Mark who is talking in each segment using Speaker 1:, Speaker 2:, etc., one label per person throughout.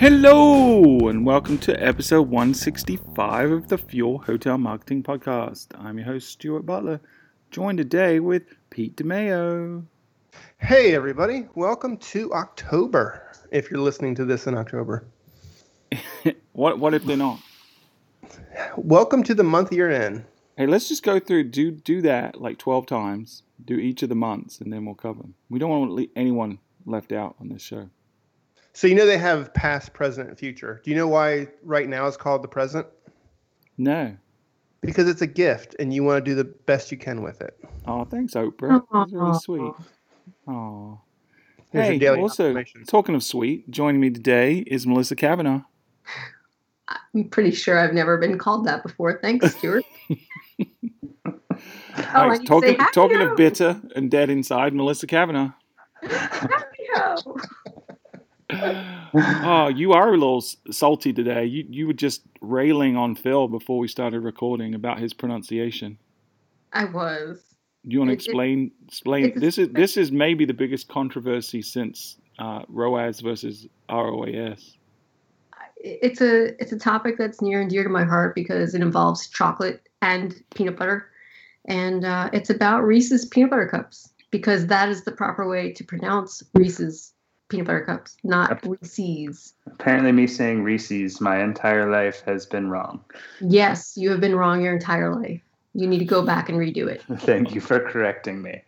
Speaker 1: Hello, and welcome to episode 165 of the Fuel Hotel Marketing Podcast. I'm your host, Stuart Butler, joined today with Pete DeMeo.
Speaker 2: Hey, everybody. Welcome to October, if you're listening to this in October.
Speaker 1: what, what if they're not?
Speaker 2: Welcome to the month you're in.
Speaker 1: Hey, let's just go through, do, do that like 12 times, do each of the months, and then we'll cover them. We don't want to leave anyone left out on this show.
Speaker 2: So you know they have past, present, and future. Do you know why right now is called the present?
Speaker 1: No.
Speaker 2: Because it's a gift, and you want to do the best you can with it.
Speaker 1: Oh, thanks, Oprah. That's really sweet. Oh. Hey, also talking of sweet, joining me today is Melissa Kavanaugh.
Speaker 3: I'm pretty sure I've never been called that before. Thanks, Stuart.
Speaker 1: oh, right, talking talking of bitter and dead inside, Melissa Kavanaugh. oh, you are a little salty today. You you were just railing on Phil before we started recording about his pronunciation.
Speaker 3: I was.
Speaker 1: Do you want to explain? Explain. This is this is maybe the biggest controversy since uh, ROAS versus ROAS.
Speaker 3: It's a it's a topic that's near and dear to my heart because it involves chocolate and peanut butter, and uh, it's about Reese's peanut butter cups because that is the proper way to pronounce Reese's peanut butter cups, not Reese's.
Speaker 4: Apparently, me saying Reese's my entire life has been wrong.
Speaker 3: Yes, you have been wrong your entire life. You need to go back and redo it.
Speaker 4: Thank you for correcting me.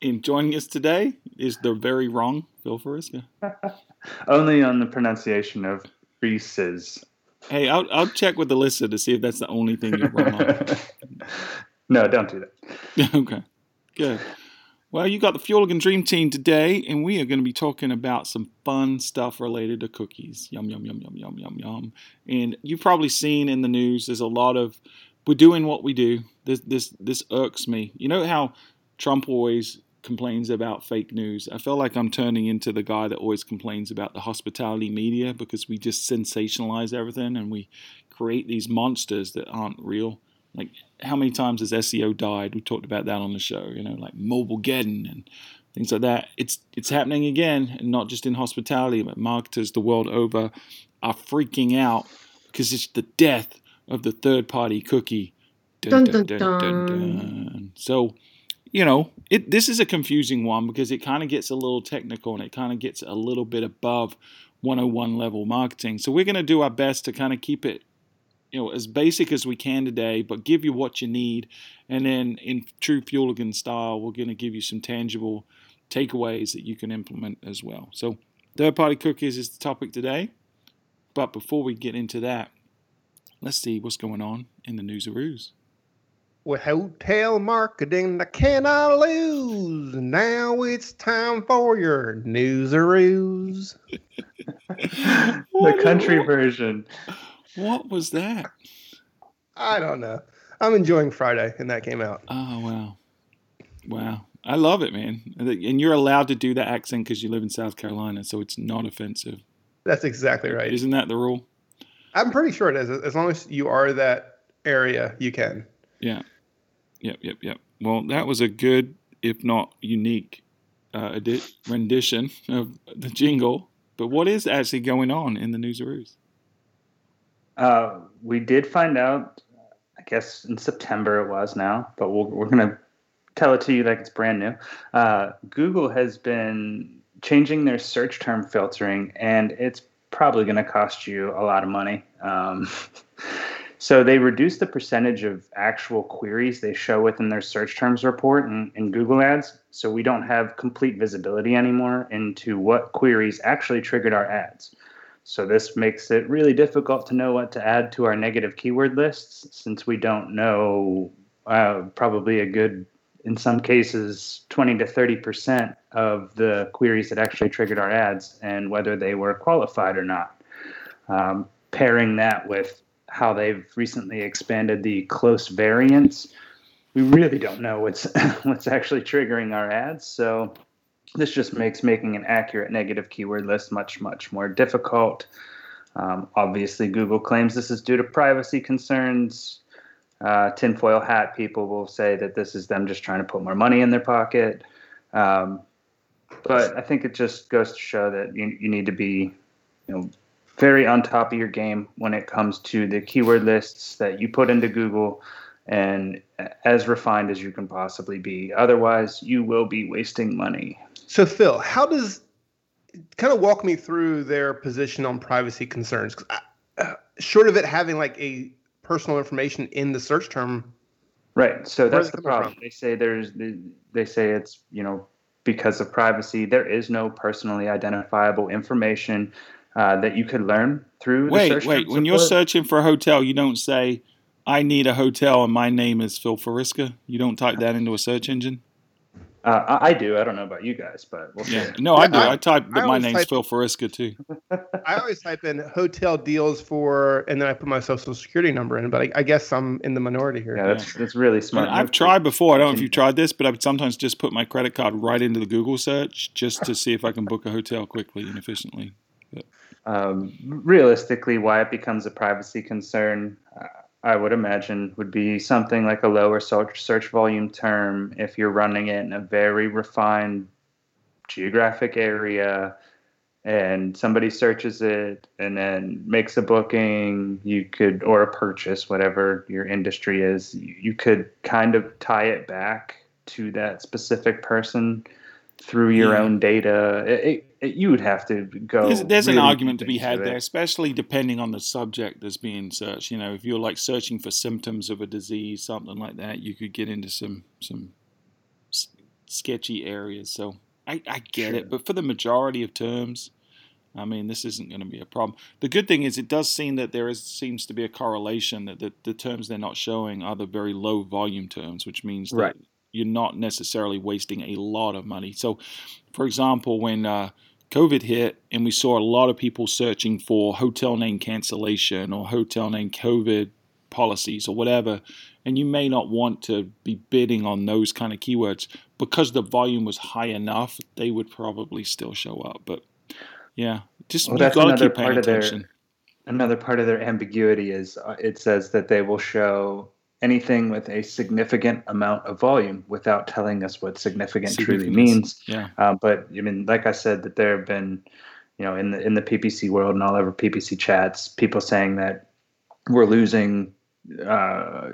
Speaker 1: In joining us today is the very wrong Phil Fariska.
Speaker 4: Only on the pronunciation of Reese's.
Speaker 1: Hey, I'll, I'll check with Alyssa to see if that's the only thing you're wrong on.
Speaker 4: no, don't do
Speaker 1: that. okay, good. Well, you got the Fueligan Dream Team today, and we are going to be talking about some fun stuff related to cookies. Yum, yum, yum, yum, yum, yum, yum. And you've probably seen in the news, there's a lot of, we're doing what we do. This, this, this irks me. You know how Trump always complains about fake news? I feel like I'm turning into the guy that always complains about the hospitality media because we just sensationalize everything and we create these monsters that aren't real. Like, how many times has SEO died? We talked about that on the show, you know, like Mobilegeddon and things like that. It's it's happening again, and not just in hospitality, but marketers the world over are freaking out because it's the death of the third party cookie. Dun, dun, dun, dun, So, you know, it this is a confusing one because it kind of gets a little technical and it kind of gets a little bit above 101 level marketing. So we're going to do our best to kind of keep it you know as basic as we can today, but give you what you need. And then in true Fueligan style, we're going to give you some tangible takeaways that you can implement as well. So third party cookies is the topic today. But before we get into that, let's see what's going on in the news ruse.
Speaker 2: With hotel marketing, I cannot lose. Now it's time for your news ruse.
Speaker 4: the country version.
Speaker 1: What was that?
Speaker 2: I don't know. I'm enjoying Friday, and that came out.
Speaker 1: Oh wow, wow! I love it, man. And you're allowed to do that accent because you live in South Carolina, so it's not offensive.
Speaker 2: That's exactly right.
Speaker 1: Isn't that the rule?
Speaker 2: I'm pretty sure it is. As long as you are that area, you can.
Speaker 1: Yeah. Yep. Yep. Yep. Well, that was a good, if not unique, uh, rendition of the jingle. But what is actually going on in the newsaroos?
Speaker 4: Uh, we did find out, I guess in September it was now, but we we are going to tell it to you like it's brand new. Uh, Google has been changing their search term filtering, and it's probably going to cost you a lot of money. Um, so they reduced the percentage of actual queries they show within their search terms report in Google Ads. So we don't have complete visibility anymore into what queries actually triggered our ads. So this makes it really difficult to know what to add to our negative keyword lists since we don't know uh, probably a good, in some cases, 20 to 30% of the queries that actually triggered our ads and whether they were qualified or not. Um, pairing that with how they've recently expanded the close variants, we really don't know what's what's actually triggering our ads. So this just makes making an accurate negative keyword list much, much more difficult. Um, obviously, Google claims this is due to privacy concerns. uh, tinfoil hat people will say that this is them just trying to put more money in their pocket. Um, but I think it just goes to show that you, you need to be, you know, very on top of your game when it comes to the keyword lists that you put into Google and as refined as you can possibly be. Otherwise, you will be wasting money.
Speaker 2: So, Phil, how does kind of walk me through their position on privacy concerns? I, uh, short of it having like a personal information in the search term.
Speaker 4: Right. So that's the problem. From? They say there's they say it's, you know, because of privacy, there is no personally identifiable information uh, that you could learn through.
Speaker 1: Wait, wait. When you're searching for a hotel, you don't say, "I need a hotel and my name is Phil Fariska." You don't type that into a search engine.
Speaker 4: Uh, I do. I don't know about you guys, but we'll
Speaker 1: yeah. No, I do. I, I type, but I my name's Phil Fariska too.
Speaker 2: I always type in hotel deals for, and then I put my social security number in. But I, I guess I'm in the minority here.
Speaker 4: Yeah, that's that's really smart.
Speaker 1: I've tried before. I don't know if you've tried this, but I would sometimes just put my credit card right into the Google search just to see if I can book a hotel quickly and efficiently.
Speaker 4: Um, realistically, why it becomes a privacy concern. Uh, I would imagine would be something like a lower search, volume term if you're running it in a very refined geographic area and somebody searches it and then makes a booking you could or a purchase whatever your industry is you could kind of tie it back to that specific person through your yeah. own data. It, it, you would have to go.
Speaker 1: There's, there's really an argument to be had there, especially depending on the subject that's being searched. You know, if you're like searching for symptoms of a disease, something like that, you could get into some some s- sketchy areas. So I, I get sure. it, but for the majority of terms, I mean, this isn't going to be a problem. The good thing is, it does seem that there is seems to be a correlation that the, the terms they're not showing are the very low volume terms, which means that
Speaker 4: right
Speaker 1: you're not necessarily wasting a lot of money. So, for example, when uh, COVID hit and we saw a lot of people searching for hotel name cancellation or hotel name COVID policies or whatever, and you may not want to be bidding on those kind of keywords because the volume was high enough, they would probably still show up. But yeah, just well, to keep paying attention.
Speaker 4: Their, another part of their ambiguity is uh, it says that they will show anything with a significant amount of volume without telling us what significant truly means.
Speaker 1: Yeah.
Speaker 4: Uh, but I mean, like I said, that there have been, you know, in the in the PPC world and all over PPC chats, people saying that we're losing uh,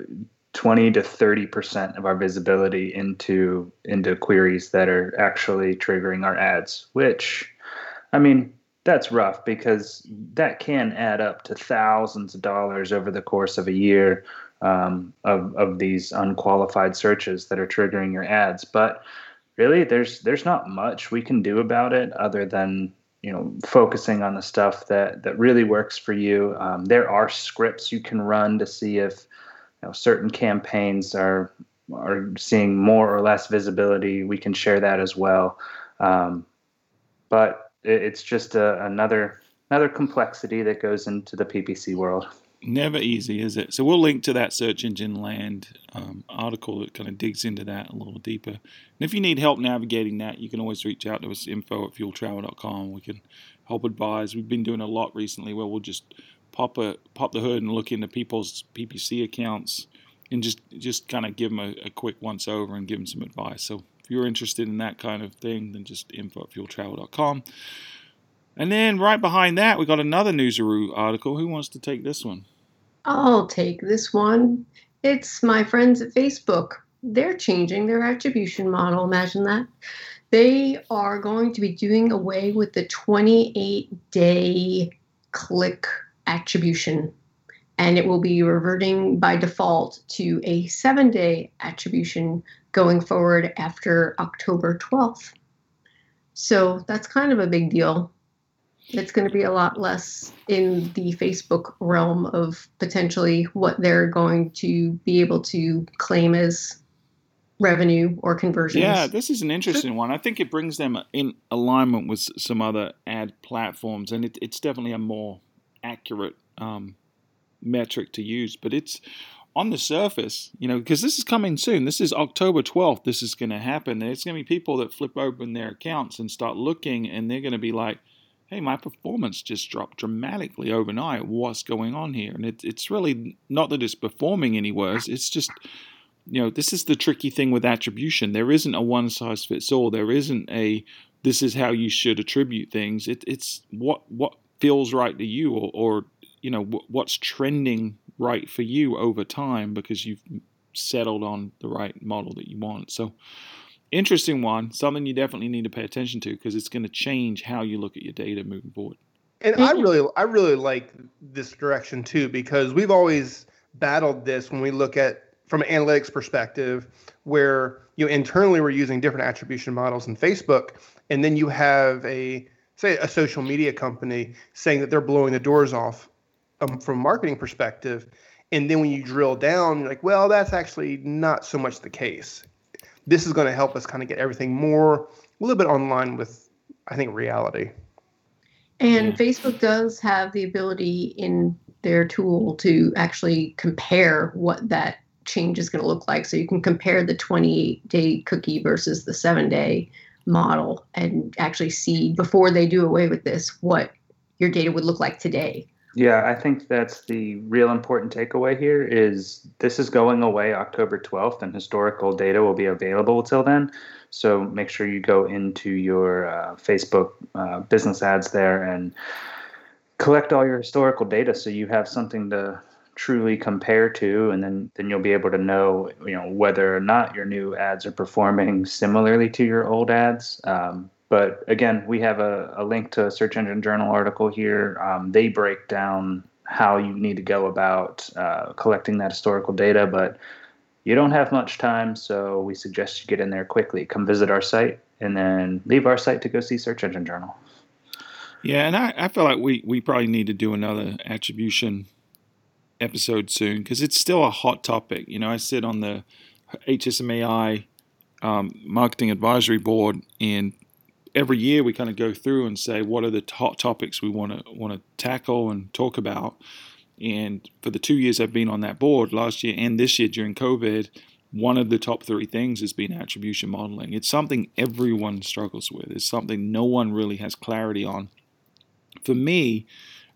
Speaker 4: 20 to 30 percent of our visibility into into queries that are actually triggering our ads. Which, I mean, that's rough because that can add up to thousands of dollars over the course of a year um, of of these unqualified searches that are triggering your ads. But really, there's there's not much we can do about it other than you know focusing on the stuff that that really works for you. Um, there are scripts you can run to see if you know certain campaigns are are seeing more or less visibility. We can share that as well. Um, but it, it's just a, another another complexity that goes into the PPC world
Speaker 1: never easy, is it? So we'll link to that search engine land um, article that kind of digs into that a little deeper. And if you need help navigating that, you can always reach out to us, info at fueltravel.com. We can help advise. We've been doing a lot recently where we'll just pop a pop the hood and look into people's PPC accounts and just just kind of give them a, a quick once over and give them some advice. So if you're interested in that kind of thing, then just info at fueltravel.com. And then right behind that, we got another Newsaroo article. Who wants to take this one?
Speaker 3: I'll take this one. It's my friends at Facebook. They're changing their attribution model. Imagine that. They are going to be doing away with the 28 day click attribution, and it will be reverting by default to a seven day attribution going forward after October 12th. So that's kind of a big deal it's going to be a lot less in the Facebook realm of potentially what they're going to be able to claim as revenue or conversions.
Speaker 1: Yeah, this is an interesting one. I think it brings them in alignment with some other ad platforms, and it, it's definitely a more accurate um, metric to use. But it's on the surface, you know, because this is coming soon. This is October 12th. This is going to happen. There's going to be people that flip open their accounts and start looking, and they're going to be like, hey, my performance just dropped dramatically overnight. What's going on here? And it, it's really not that it's performing any worse. It's just, you know, this is the tricky thing with attribution. There isn't a one size fits all. There isn't a this is how you should attribute things. It, it's what what feels right to you, or, or you know what's trending right for you over time because you've settled on the right model that you want. So interesting one, something you definitely need to pay attention to because it's going to change how you look at your data moving forward.
Speaker 2: And I really, I really like this direction too because we've always battled this when we look at from an analytics perspective, where you know internally we're using different attribution models in Facebook, and then you have a say a social media company saying that they're blowing the doors off um, from a marketing perspective, and then when you drill down, you're like, well, that's actually not so much the case this is going to help us kind of get everything more a little bit online with i think reality.
Speaker 3: And yeah. facebook does have the ability in their tool to actually compare what that change is going to look like. So you can compare the 28 day cookie versus the 7 day model and actually see before they do away with this what your data would look like today
Speaker 4: yeah, I think that's the real important takeaway here is this is going away October 12th and historical data will be available till then. So make sure you go into your uh, Facebook uh, business ads there and collect all your historical data so you have something to truly compare to and then then you'll be able to know you know whether or not your new ads are performing similarly to your old ads um, but again, we have a, a link to a Search Engine Journal article here. Um, they break down how you need to go about uh, collecting that historical data, but you don't have much time, so we suggest you get in there quickly. Come visit our site and then leave our site to go see Search Engine Journal.
Speaker 1: Yeah, and I, I feel like we, we probably need to do another attribution episode soon because it's still a hot topic. You know, I sit on the HSMAI um, marketing advisory board, and every year we kind of go through and say what are the hot topics we want to want to tackle and talk about. And for the two years I've been on that board, last year and this year during COVID, one of the top three things has been attribution modeling. It's something everyone struggles with. It's something no one really has clarity on. For me,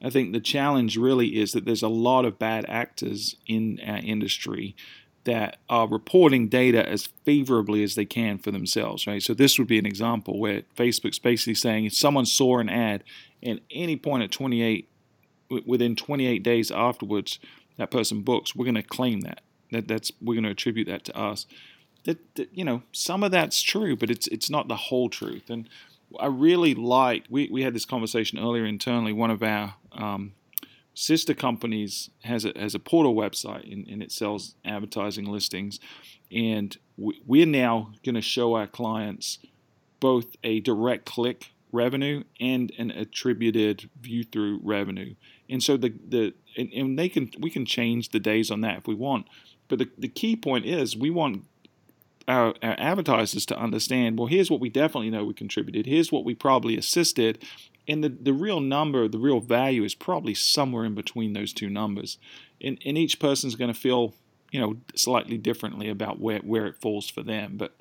Speaker 1: I think the challenge really is that there's a lot of bad actors in our industry that are reporting data as favorably as they can for themselves, right? So this would be an example where Facebook's basically saying if someone saw an ad at any point at 28, within 28 days afterwards, that person books, we're going to claim that. That that's we're going to attribute that to us. That, that, you know some of that's true, but it's it's not the whole truth. And I really like we we had this conversation earlier internally. One of our um, sister companies has a, has a portal website and, and it sells advertising listings. And we, we're now going to show our clients both a direct click revenue and an attributed view through revenue. And so the, the and, and they can we can change the days on that if we want. But the, the key point is we want our, our, advertisers to understand well here's what we definitely know we contributed here's what we probably assisted and the, the real number, the real value is probably somewhere in between those two numbers. And, and each person's going to feel, you know, slightly differently about where, where it falls for them. But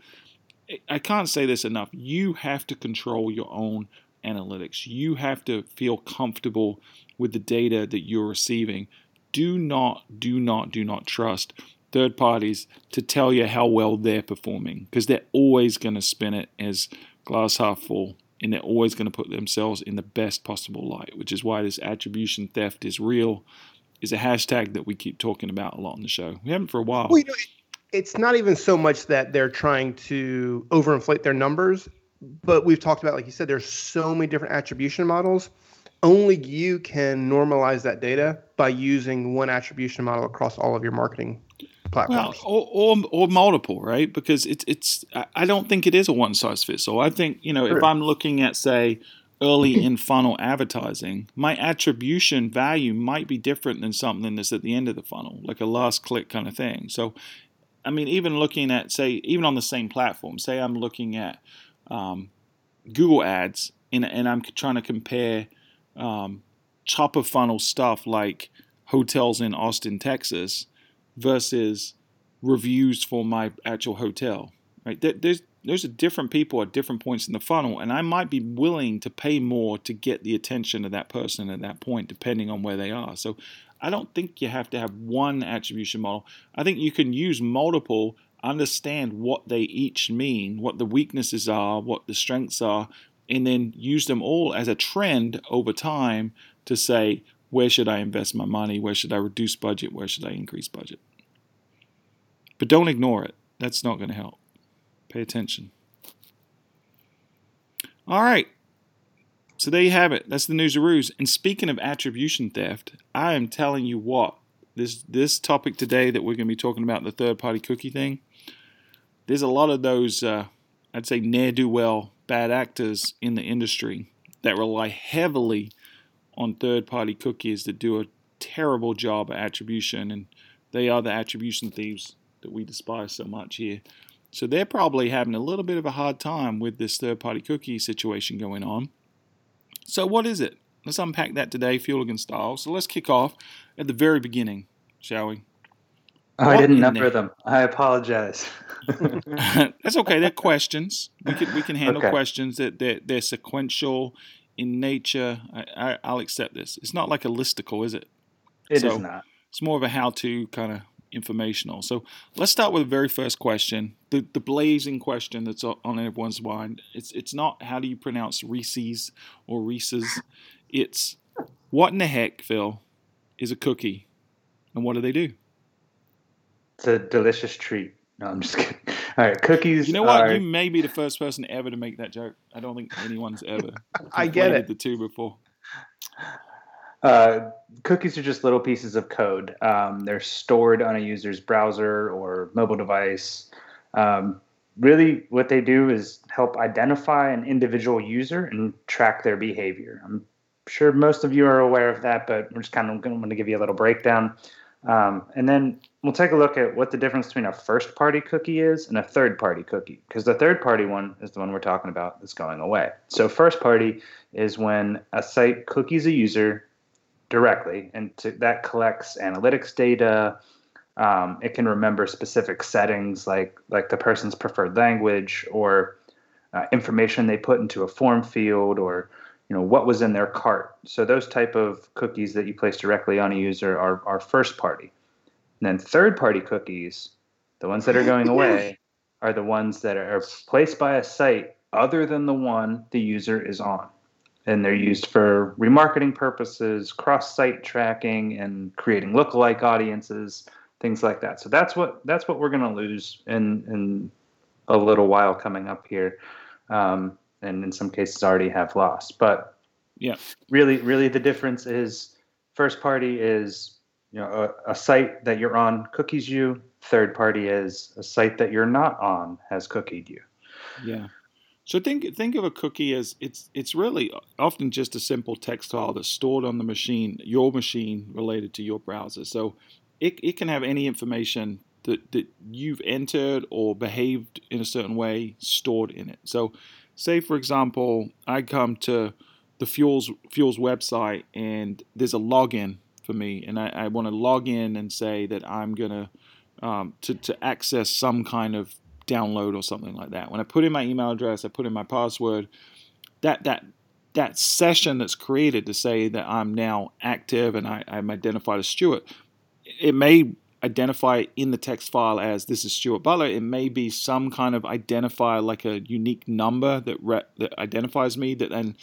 Speaker 1: I can't say this enough. You have to control your own analytics. You have to feel comfortable with the data that you're receiving. Do not, do not, do not trust third parties to tell you how well they're performing because they're always going to spin it as glass half full and they're always going to put themselves in the best possible light, which is why this attribution theft is real, is a hashtag that we keep talking about a lot on the show. We haven't for a while.
Speaker 2: Well, you know, it's not even so much that they're trying to overinflate their numbers, but we've talked about, like you said, there's so many different attribution models. Only you can normalize that data by using one attribution model across all of your marketing platforms.
Speaker 1: Well, or, or, or multiple, right? Because it's it's I don't think it is a one size fits all. I think you know if I'm looking at say early in funnel advertising, my attribution value might be different than something that's at the end of the funnel, like a last click kind of thing. So, I mean, even looking at say even on the same platform, say I'm looking at um, Google Ads and and I'm trying to compare um, top of funnel stuff like hotels in Austin, Texas versus reviews for my actual hotel. Right? There's those are different people at different points in the funnel, and I might be willing to pay more to get the attention of that person at that point, depending on where they are. So I don't think you have to have one attribution model. I think you can use multiple, understand what they each mean, what the weaknesses are, what the strengths are, and then use them all as a trend over time to say, where should I invest my money? Where should I reduce budget? Where should I increase budget? But don't ignore it. That's not going to help. Pay attention. All right. So there you have it. That's the news of ruse. And speaking of attribution theft, I am telling you what, this this topic today that we're going to be talking about the third party cookie thing. There's a lot of those, uh, I'd say, ne'er do well bad actors in the industry that rely heavily on third party cookies that do a terrible job at attribution, and they are the attribution thieves that we despise so much here. So they're probably having a little bit of a hard time with this third party cookie situation going on. So, what is it? Let's unpack that today, Fueligan style. So, let's kick off at the very beginning, shall we?
Speaker 4: Oh, I didn't number them. I apologize.
Speaker 1: That's okay. They're questions. We can we can handle okay. questions that they're, they're sequential in nature. I, I, will accept this. It's not like a listicle, is it?
Speaker 4: It so is not.
Speaker 1: It's more of a how-to kind of informational. So let's start with the very first question, the the blazing question that's on everyone's mind. It's it's not how do you pronounce Reese's or Reese's. It's what in the heck, Phil, is a cookie, and what do they do?
Speaker 4: It's a delicious treat. No, I'm just kidding. All right, cookies.
Speaker 1: You know what? Are... You may be the first person ever to make that joke. I don't think anyone's ever.
Speaker 2: I get it.
Speaker 1: The two before.
Speaker 4: Uh, cookies are just little pieces of code. Um, they're stored on a user's browser or mobile device. Um, really, what they do is help identify an individual user and track their behavior. I'm sure most of you are aware of that, but we're just kind of going to give you a little breakdown. Um, and then we'll take a look at what the difference between a first party cookie is and a third party cookie, because the third party one is the one we're talking about that's going away. So, first party is when a site cookies a user directly, and to, that collects analytics data. Um, it can remember specific settings like like the person's preferred language or uh, information they put into a form field or you know what was in their cart. So those type of cookies that you place directly on a user are, are first party. And then third party cookies, the ones that are going away, are the ones that are placed by a site other than the one the user is on and they're used for remarketing purposes, cross-site tracking, and creating lookalike audiences, things like that. So that's what that's what we're going to lose in in a little while coming up here, um, and in some cases already have lost. But
Speaker 1: yeah,
Speaker 4: really, really, the difference is first party is you know a, a site that you're on cookies you. Third party is a site that you're not on has cookied you.
Speaker 1: Yeah. So think think of a cookie as it's it's really often just a simple text file that's stored on the machine, your machine related to your browser. So it, it can have any information that, that you've entered or behaved in a certain way stored in it. So say for example, I come to the Fuels Fuels website and there's a login for me and I, I want to log in and say that I'm gonna um, to, to access some kind of download or something like that. When I put in my email address, I put in my password, that that that session that's created to say that I'm now active and I, am identified as Stuart, it may identify in the text file as this is Stuart Butler. It may be some kind of identifier like a unique number that re- that identifies me that then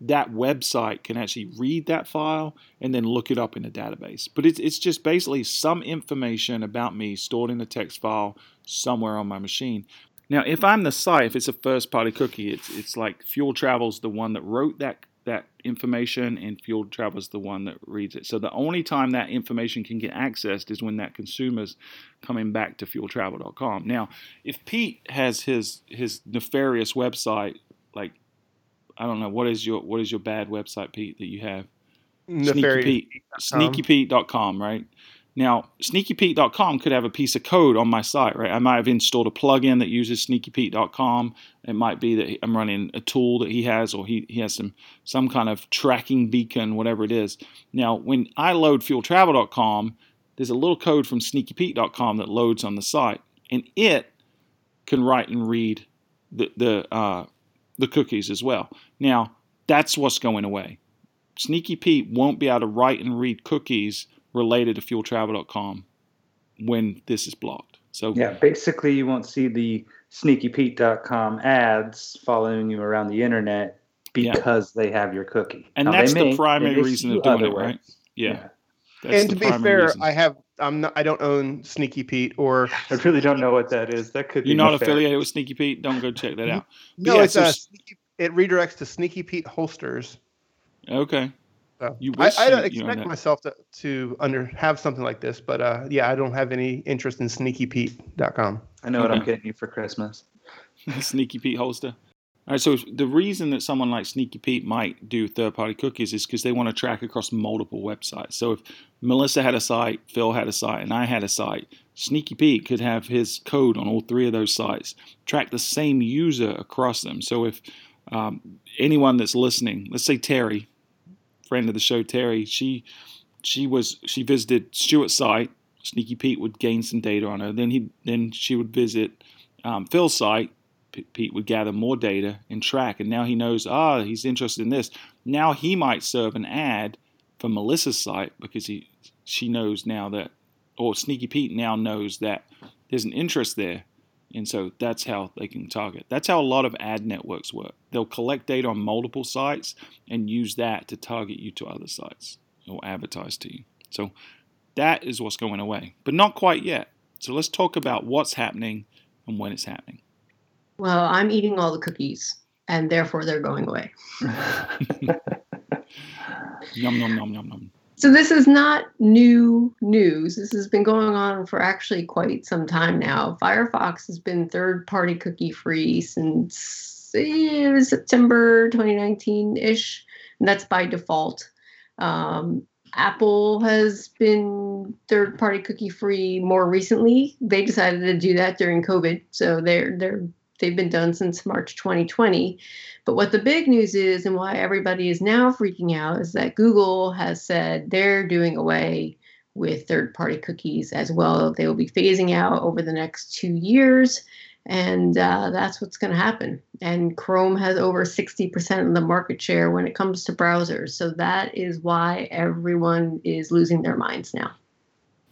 Speaker 1: that website can actually read that file and then look it up in a database. But it's, it's just basically some information about me stored in a text file somewhere on my machine. Now, if I'm the site, if it's a first party cookie, it's, it's like Fuel Travel's the one that wrote that, that information and Fuel Travel's the one that reads it. So the only time that information can get accessed is when that consumer's coming back to fueltravel.com. Now, if Pete has his, his nefarious website like I don't know what is your what is your bad website, Pete, that you have? Sneaky Pete, sneakypete.com, right? Now, sneakypete.com could have a piece of code on my site, right? I might have installed a plugin that uses sneakypete.com. It might be that I'm running a tool that he has, or he, he has some some kind of tracking beacon, whatever it is. Now, when I load fueltravel.com, there's a little code from sneakypete.com that loads on the site, and it can write and read the the uh, the cookies as well. Now that's what's going away. Sneaky Pete won't be able to write and read cookies related to fueltravel.com when this is blocked. So
Speaker 4: yeah, basically you won't see the sneakypete.com ads following you around the internet because yeah. they have your cookie.
Speaker 1: And now that's the may, primary reason of doing it, right? Yeah.
Speaker 2: yeah. And to be fair, reason. I have I'm not I don't own Sneaky Pete or
Speaker 4: I really don't know what that is. That could
Speaker 1: You're not affiliated with Sneaky Pete? Don't go check that out.
Speaker 2: no, yeah, it's so, uh, sneaky, it redirects to Sneaky Pete holsters.
Speaker 1: Okay.
Speaker 2: So I, I don't expect myself to, to under have something like this, but uh, yeah, I don't have any interest in sneakypete.com.
Speaker 4: I know okay. what I'm getting you for Christmas.
Speaker 1: Sneaky Pete holster. Right, so the reason that someone like Sneaky Pete might do third-party cookies is because they want to track across multiple websites. So if Melissa had a site, Phil had a site, and I had a site, Sneaky Pete could have his code on all three of those sites, track the same user across them. So if um, anyone that's listening, let's say Terry, friend of the show, Terry, she she was she visited Stuart's site. Sneaky Pete would gain some data on her. Then he then she would visit um, Phil's site. Pete would gather more data and track, and now he knows ah he's interested in this. Now he might serve an ad for Melissa's site because he she knows now that or Sneaky Pete now knows that there's an interest there. And so that's how they can target. That's how a lot of ad networks work. They'll collect data on multiple sites and use that to target you to other sites or advertise to you. So that is what's going away, but not quite yet. So let's talk about what's happening and when it's happening.
Speaker 3: Well, I'm eating all the cookies, and therefore they're going away.
Speaker 1: yum, yum, yum, yum, yum.
Speaker 3: So this is not new news. This has been going on for actually quite some time now. Firefox has been third-party cookie-free since eh, September 2019-ish, and that's by default. Um, Apple has been third-party cookie-free more recently. They decided to do that during COVID, so they're they're they've been done since March 2020. But what the big news is, and why everybody is now freaking out, is that Google has said they're doing away with third party cookies as well. They will be phasing out over the next two years. And uh, that's what's going to happen. And Chrome has over 60% of the market share when it comes to browsers. So that is why everyone is losing their minds now.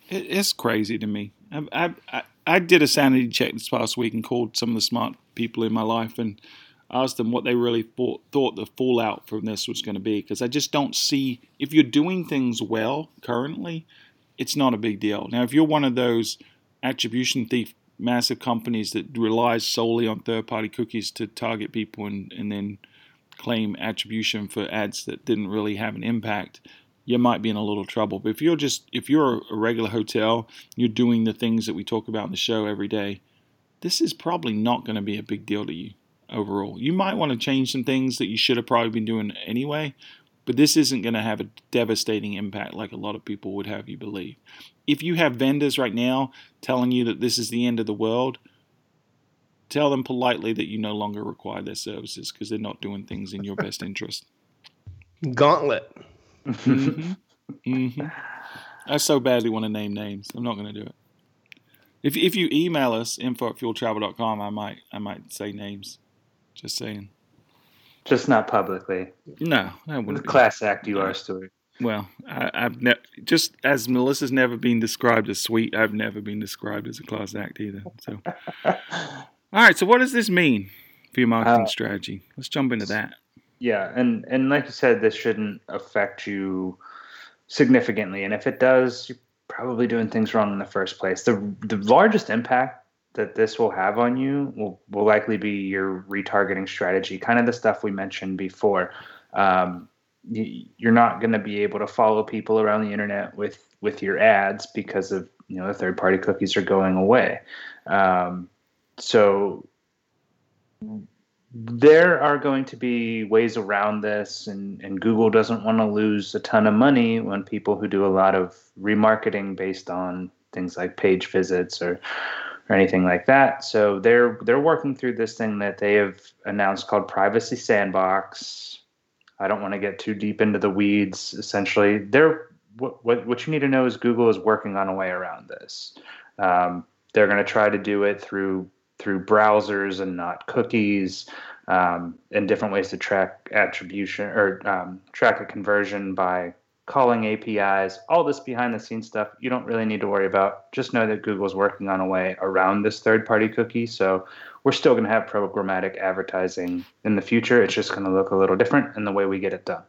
Speaker 1: It's crazy to me. I, I did a sanity check this past week and called some of the smart people in my life and asked them what they really thought, thought the fallout from this was going to be because I just don't see if you're doing things well currently, it's not a big deal. Now, if you're one of those attribution thief massive companies that relies solely on third-party cookies to target people and, and then claim attribution for ads that didn't really have an impact, you might be in a little trouble. But if you're just if you're a regular hotel, you're doing the things that we talk about in the show every day, this is probably not going to be a big deal to you overall. You might want to change some things that you should have probably been doing anyway, but this isn't going to have a devastating impact like a lot of people would have you believe. If you have vendors right now telling you that this is the end of the world, tell them politely that you no longer require their services because they're not doing things in your best interest.
Speaker 2: Gauntlet
Speaker 1: mm-hmm. Mm-hmm. I so badly want to name names. I'm not going to do it. If if you email us info at fueltravel.com, I might I might say names. Just saying.
Speaker 4: Just not publicly.
Speaker 1: No, that wouldn't.
Speaker 4: The class act you are story.
Speaker 1: Well, I, have never just as Melissa's never been described as sweet. I've never been described as a class act either. So, all right. So, what does this mean for your marketing uh, strategy? Let's jump into that.
Speaker 4: Yeah, and and like you said, this shouldn't affect you significantly, and if it does, you're probably doing things wrong in the first place. The the largest impact that this will have on you will will likely be your retargeting strategy, kind of the stuff we mentioned before. Um, you're not going to be able to follow people around the internet with with your ads because of you know the third party cookies are going away. Um, so there are going to be ways around this, and, and Google doesn't want to lose a ton of money when people who do a lot of remarketing based on things like page visits or or anything like that. So they're they're working through this thing that they have announced called Privacy Sandbox. I don't want to get too deep into the weeds. Essentially, they're what what, what you need to know is Google is working on a way around this. Um, they're going to try to do it through through browsers and not cookies, um, and different ways to track attribution or um, track a conversion by calling APIs, all this behind the scenes stuff you don't really need to worry about. Just know that Google's working on a way around this third party cookie. So we're still going to have programmatic advertising in the future. It's just going to look a little different in the way we get it done.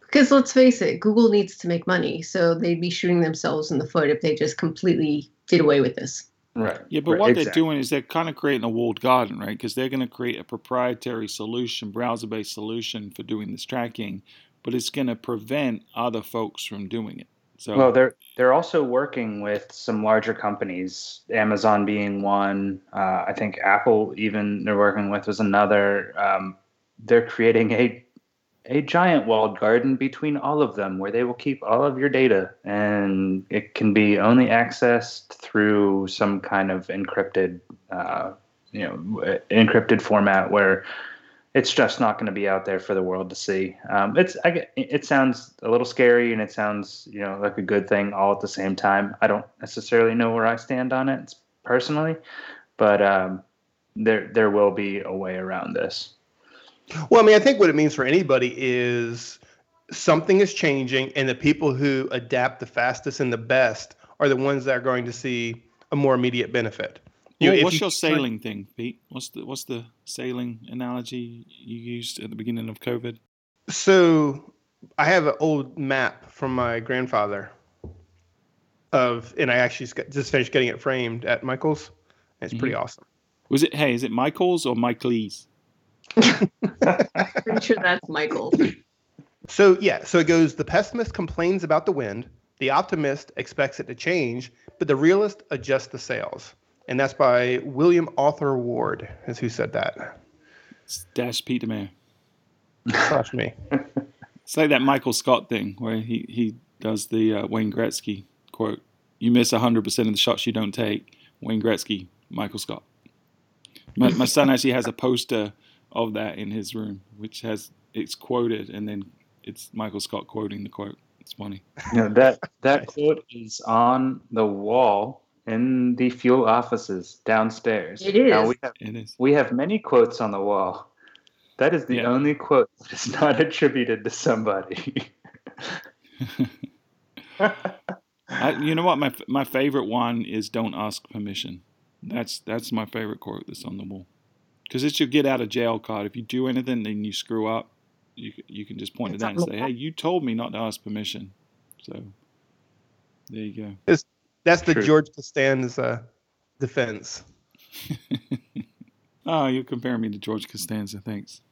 Speaker 3: Because let's face it, Google needs to make money. So they'd be shooting themselves in the foot if they just completely did away with this.
Speaker 4: Right.
Speaker 1: Yeah, but
Speaker 4: Right,
Speaker 1: what
Speaker 4: exactly.
Speaker 1: they're doing is they're kind of creating a walled garden, right? Because they're going to create a proprietary solution, browser based solution for doing this tracking, but it's going to prevent other folks from doing it. So,
Speaker 4: Well, they're they're also working with some larger companies, Amazon being one. Uh, I think Apple even they're working with was another. Um, they're creating a a giant walled garden between all of them, where they will keep all of your data, and it can be only accessed through some kind of encrypted, uh, you know, encrypted format where it's just not going to be out there for the world to see. Um, it's I it sounds a little scary and it sounds you know like a good thing all at the same time. I don't necessarily know where I stand on it personally, but um, there there will be a way around this.
Speaker 2: Well, I mean, I think what it means for anybody is something is changing, and the people who adapt the fastest and the best are the ones that are going to see a more immediate benefit. You know,
Speaker 1: what's
Speaker 2: you
Speaker 1: your
Speaker 2: try-
Speaker 1: sailing thing, Pete? What's the what's the sailing analogy you used at the beginning of COVID?
Speaker 2: So I have an old map from my grandfather of, and I actually just just finished getting it framed at Michael's. It's pretty mm-hmm. awesome.
Speaker 1: Was it hey, is it Michael's or Mike Lee's?
Speaker 3: I'm pretty sure that's Michael.
Speaker 2: So yeah, so it goes. The pessimist complains about the wind. The optimist expects it to change, but the realist adjusts the sails. And that's by William Arthur Ward, is who said that.
Speaker 1: It's Dash Pete DeMeo.
Speaker 2: Trust me.
Speaker 1: It's like that Michael Scott thing where he, he does the uh, Wayne Gretzky quote. You miss 100% of the shots you don't take. Wayne Gretzky, Michael Scott. My, my son actually has a poster of that in his room, which has it's quoted and then it's Michael Scott quoting the quote. It's funny.
Speaker 4: You know, that that quote is on the wall in the fuel offices downstairs.
Speaker 3: It is.
Speaker 4: Now we have
Speaker 1: It is.
Speaker 4: we have many quotes on the wall. That is the
Speaker 1: Yeah.
Speaker 4: only quote that is not attributed to somebody.
Speaker 1: I, you know what? My my favorite one is "Don't ask permission." That's that's my favorite quote that's on the wall, because it's your get out of jail card. If you do anything and you screw up, you you can just point
Speaker 3: It's
Speaker 1: to that and say, "Hey, you told me not to ask permission." So there you go.
Speaker 2: That's the George Costanza defense.
Speaker 1: Oh, you're comparing me to George Costanza. Thanks.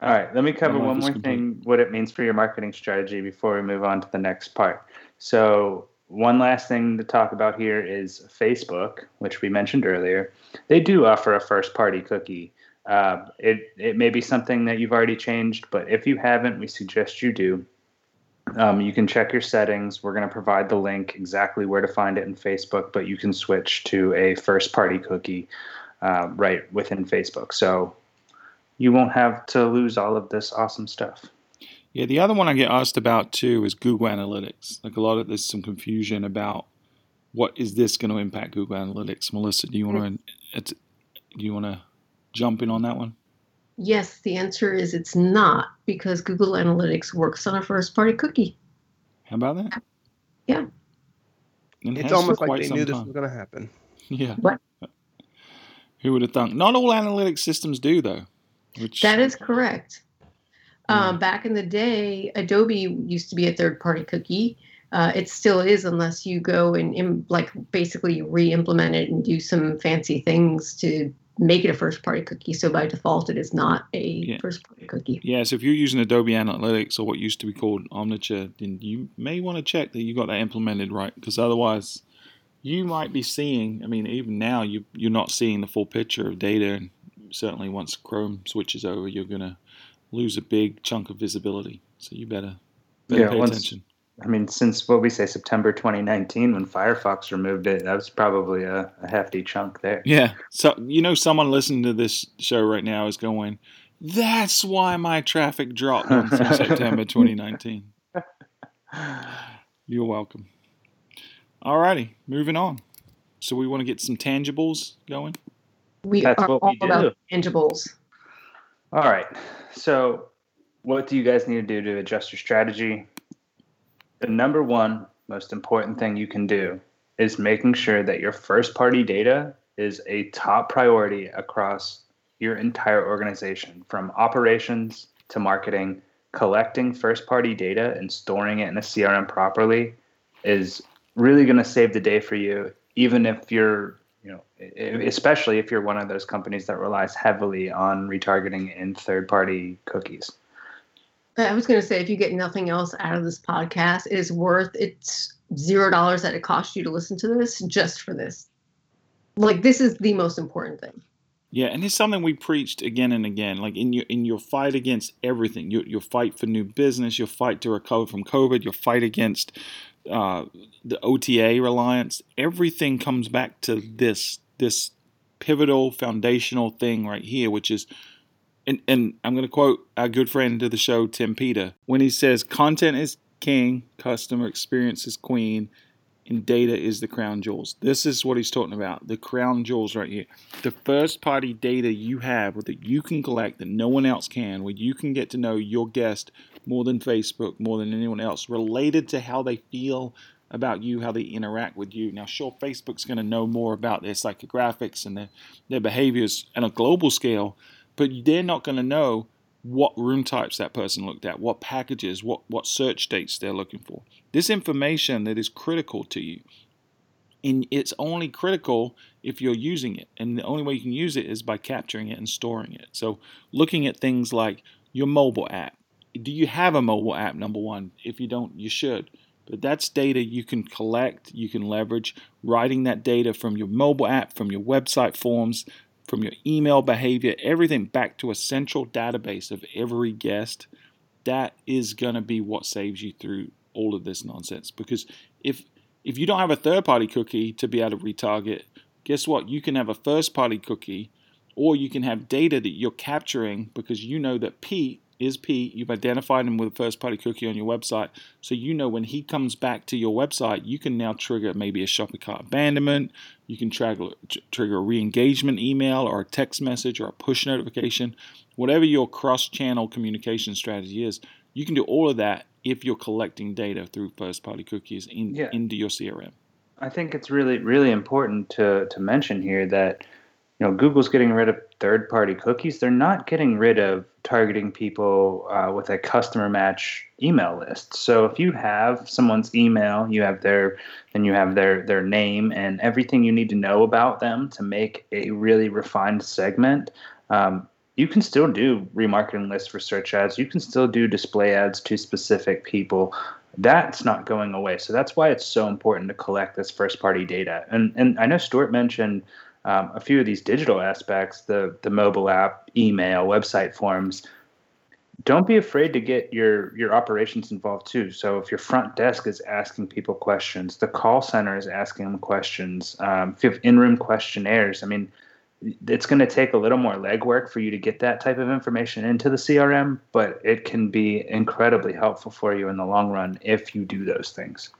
Speaker 4: All right, let me cover one more
Speaker 1: complete.
Speaker 4: thing what it means for your marketing strategy before we move on to the next part. So, one last thing to talk about here is Facebook, which we mentioned earlier. They do offer a first party cookie. Uh, it, it may be something that you've already changed, but if you haven't, we suggest you do. Um, you can check your settings. We're going to provide the link exactly where to find it in Facebook, but you can switch to a first party cookie uh, right within Facebook. So, you won't have to lose all of this awesome stuff.
Speaker 1: Yeah, the other one I get asked about too is Google Analytics. Like a lot of there's some confusion about what is this going to impact Google Analytics. Melissa, do you want mm-hmm. to do you want to jump in on that one?
Speaker 3: Yes, the answer is it's not because Google Analytics works on a first party cookie.
Speaker 1: How about that?
Speaker 3: Yeah.
Speaker 1: And
Speaker 2: It's almost like they
Speaker 1: some
Speaker 2: knew this was going to happen.
Speaker 1: Yeah.
Speaker 3: What?
Speaker 1: Who would have thunk? Not all analytics systems do though. Which
Speaker 3: That is correct. Um, back in the day, Adobe used to be a third party cookie. Uh, it still is, unless you go and im- like basically re-implement it and do some fancy things to make it a first party cookie. So by default, it is not a
Speaker 1: Yeah.
Speaker 3: first party cookie.
Speaker 1: Yeah, so if you're using Adobe Analytics or what used to be called Omniture, then you may want to check that you got that implemented right, because otherwise, you might be seeing. I mean, even now, you you're not seeing the full picture of data, and certainly once Chrome switches over, you're gonna lose a big chunk of visibility. So you better better
Speaker 4: Yeah,
Speaker 1: pay
Speaker 4: once-
Speaker 1: attention.
Speaker 4: I mean, since what we say September 2019, when Firefox removed it, that was probably a, a hefty chunk there.
Speaker 1: Yeah. So you know, someone listening to this show right now is going, "That's why my traffic dropped on September 2019." You're welcome. Alrighty, moving on. So we want to get some tangibles going.
Speaker 3: We
Speaker 4: That's
Speaker 3: are
Speaker 4: what
Speaker 3: all
Speaker 4: we do.
Speaker 3: about tangibles.
Speaker 4: All right. So, what do you guys need to do to adjust your strategy? The number one most important thing you can do is making sure that your first party data is a top priority across your entire organization from operations to marketing. Collecting first party data and storing it in a CRM properly is really going to save the day for you, even if you're especially if you're one of those companies that relies heavily on retargeting and third-party cookies.
Speaker 3: I was going to say, if you get nothing else out of this podcast, it is worth it's zero dollars that it costs you to listen to this just for this. Like this is the most important thing.
Speaker 1: Yeah, and it's something we preached again and again. Like in your in your fight against everything, your your fight for new business, your fight to recover from COVID, your fight against uh, the OTA reliance, everything comes back to this this pivotal foundational thing right here, which is and, and I'm going to quote our good friend to the show, Tim Peter, when he says, Content is king, customer experience is queen, and data is the crown jewels. This is what he's talking about the crown jewels right here. The first party data you have or that you can collect that no one else can, where you can get to know your guest more than Facebook, more than anyone else, related to how they feel about you, how they interact with you. Now, sure, Facebook's going to know more about their psychographics and their, their behaviors on a global scale, but they're not going to know what room types that person looked at, what packages, what, what search dates they're looking for. This information that is critical to you. And it's only critical if you're using it. And the only way you can use it is by capturing it and storing it. So, looking at things like your mobile app. Do you have a mobile app, number one? If you don't, you should. But that's data you can collect, you can leverage, writing that data from your mobile app, from your website forms, from your email behavior, everything back to a central database of every guest. That is going to be what saves you through all of this nonsense. Because if if you don't have a third party cookie to be able to retarget, guess what? You can have a first party cookie or you can have data that you're capturing because you know that Pete is Pete. You've identified him with a first party cookie on your website. So you know when he comes back to your website, you can now trigger maybe a shopping cart abandonment. You can trigger, trigger a re engagement email or a text message or a push notification. Whatever your cross channel communication strategy is, you can do all of that if you're collecting data through first party cookies in,
Speaker 4: Yeah.
Speaker 1: into your CRM.
Speaker 4: I think it's really, really important to, to mention here that you know Google's getting rid of third-party cookies. They're not getting rid of targeting people uh, with a customer match email list. So if you have someone's email, you have their then you have their their name and everything you need to know about them to make a really refined segment. Um, you can still do remarketing lists for search ads. You can still do display ads to specific people. That's not going away. So that's why it's so important to collect this first party data. And and I know Stuart mentioned um, a few of these digital aspects, the the mobile app, email, website forms. Don't be afraid to get your your operations involved too. So if your front desk is asking people questions, the call center is asking them questions. Um, if you have in-room questionnaires, I mean, it's going to take a little more legwork for you to get that type of information into the CRM, but it can be incredibly helpful for you in the long run if you do those things.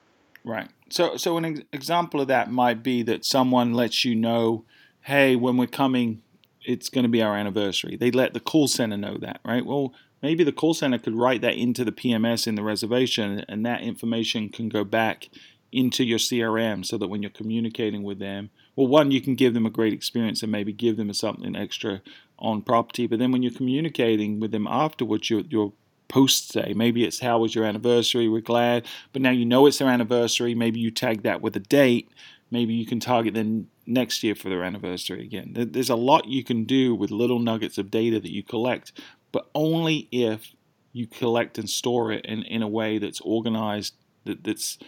Speaker 1: Right. So, so an ex- example of that might be that someone lets you know, hey, when we're coming, it's going to be our anniversary. They let the call center know that, right? Well, maybe the call center could write that into the PMS in the reservation, and that information can go back into your CRM so that when you're communicating with them, well, one, you can give them a great experience and maybe give them something extra on property. But then when you're communicating with them afterwards, your your post say maybe it's how was your anniversary? We're glad, but now you know it's their anniversary. Maybe you tag that with a date. Maybe you can target them next year for their anniversary again. There's a lot you can do with little nuggets of data that you collect, but only if you collect and store it in, in a way that's organized, that, that's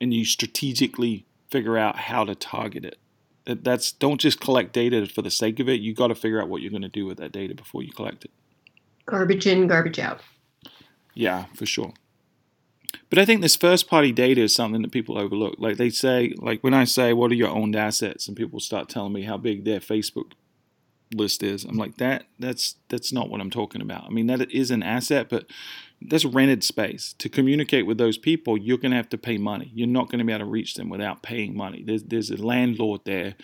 Speaker 1: and you strategically figure out how to target it. That, that's don't just collect data for the sake of it. You got to figure out what you're going to do with that data before you collect it.
Speaker 3: Garbage in, garbage out.
Speaker 1: Yeah, for sure. But I think this first party data is something that people overlook. Like they say, like when I say, what are your owned assets? And people start telling me how big their Facebook list is. I'm like, that that's that's not what I'm talking about. I mean, that is an asset, but that's rented space. To communicate with those people, you're gonna have to pay money. You're not gonna be able to reach them without paying money. There's there's a landlord there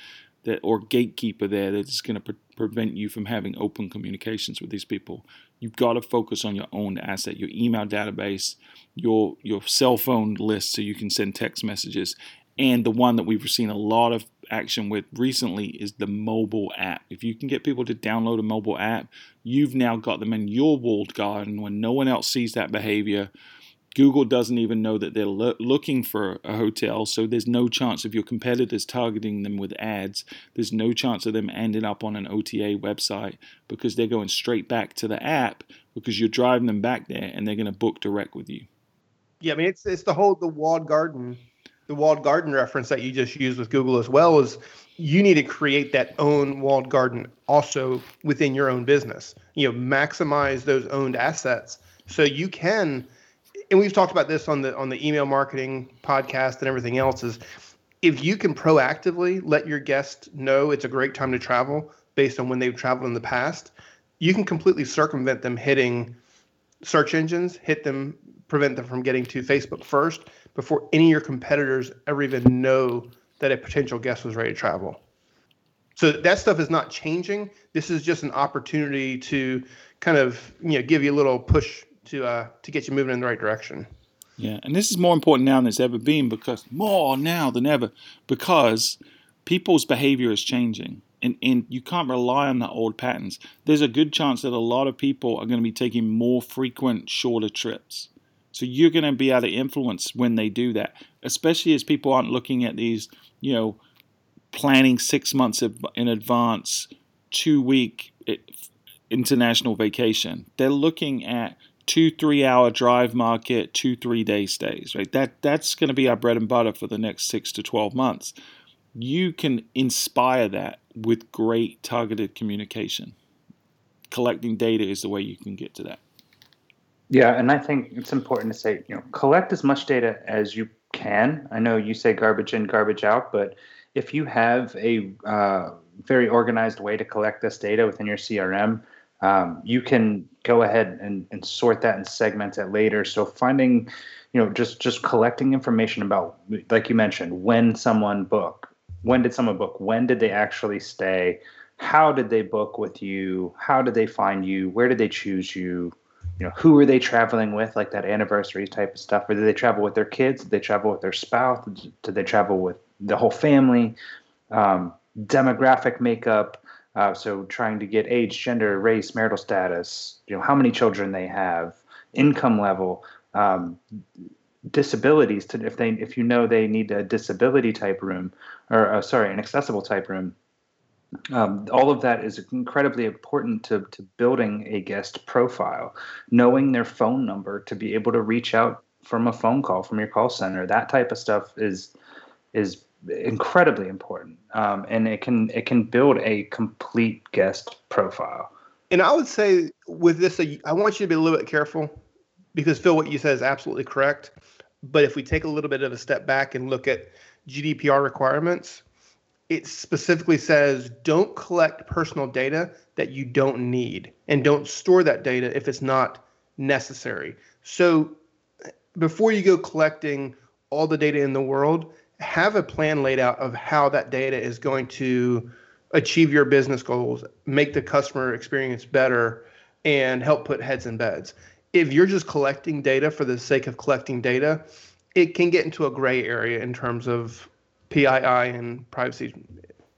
Speaker 1: that or gatekeeper there that's going to pre- prevent you from having open communications with these people. You've got to focus on your own asset, your email database, your your cell phone list, so you can send text messages. And the one that we've seen a lot of action with recently is the mobile app. If you can get people to download a mobile app, you've now got them in your walled garden when no one else sees that behavior. Google doesn't even know that they're lo- looking for a hotel, so there's no chance of your competitors targeting them with ads. There's no chance of them ending up on an OTA website because they're going straight back to the app because you're driving them back there and they're going to book direct with you.
Speaker 2: Yeah, I mean it's it's the whole the walled garden, the walled garden reference that you just used with Google as well is you need to create that own walled garden also within your own business. You know, maximize those owned assets so you can and we've talked about this on the on the email marketing podcast and everything else is if you can proactively let your guests know it's a great time to travel based on when they've traveled in the past, you can completely circumvent them hitting search engines, hit them, prevent them from getting to Facebook first before any of your competitors ever even know that a potential guest was ready to travel. So that stuff is not changing. This is just an opportunity to kind of you know give you a little push to uh, to get you moving in the right direction.
Speaker 1: Yeah, and this is more important now than it's ever been because more now than ever because people's behavior is changing. And, and you can't rely on the old patterns. There's a good chance that a lot of people are going to be taking more frequent, shorter trips. So you're going to be able to influence when they do that, especially as people aren't looking at these, you know, planning six months in advance, two week eh, international vacation. They're looking at two three hour drive market two three day stays right? That that's going to be our bread and butter for the next six to 12 months. You can inspire that with great targeted communication. Collecting data is the way you can get to that.
Speaker 4: Yeah and i think it's important to say you know collect as much data as you can. I know you say garbage in garbage out but if you have a uh, very organized way to collect this data within your crm um, you can go ahead and, and sort that and segment it later. So finding, you know, just just collecting information about, like you mentioned, when someone book, when did someone book, when did they actually stay, how did they book with you, how did they find you, where did they choose you, you know, who were they traveling with, like that anniversary type of stuff, or did they travel with their kids, did they travel with their spouse, did they travel with the whole family, um, demographic makeup uh, so trying to get age, gender, race, marital status, you know, how many children they have, income level, um, disabilities. To if they if you know they need a disability type room or uh, sorry, an accessible type room. Um, all of that is incredibly important to, to building a guest profile. Knowing their phone number to be able to reach out from a phone call from your call center, that type of stuff is is incredibly important, um, and it can it can build a complete guest profile.
Speaker 2: And I would say with this, I want you to be a little bit careful because Phil, what you said is absolutely correct. But if we take a little bit of a step back and look at GDPR requirements, it specifically says don't collect personal data that you don't need and don't store that data if it's not necessary. So before you go collecting all the data in the world, have a plan laid out of how that data is going to achieve your business goals, make the customer experience better, and help put heads in beds. If you're just collecting data for the sake of collecting data, it can get into a gray area in terms of PII and privacy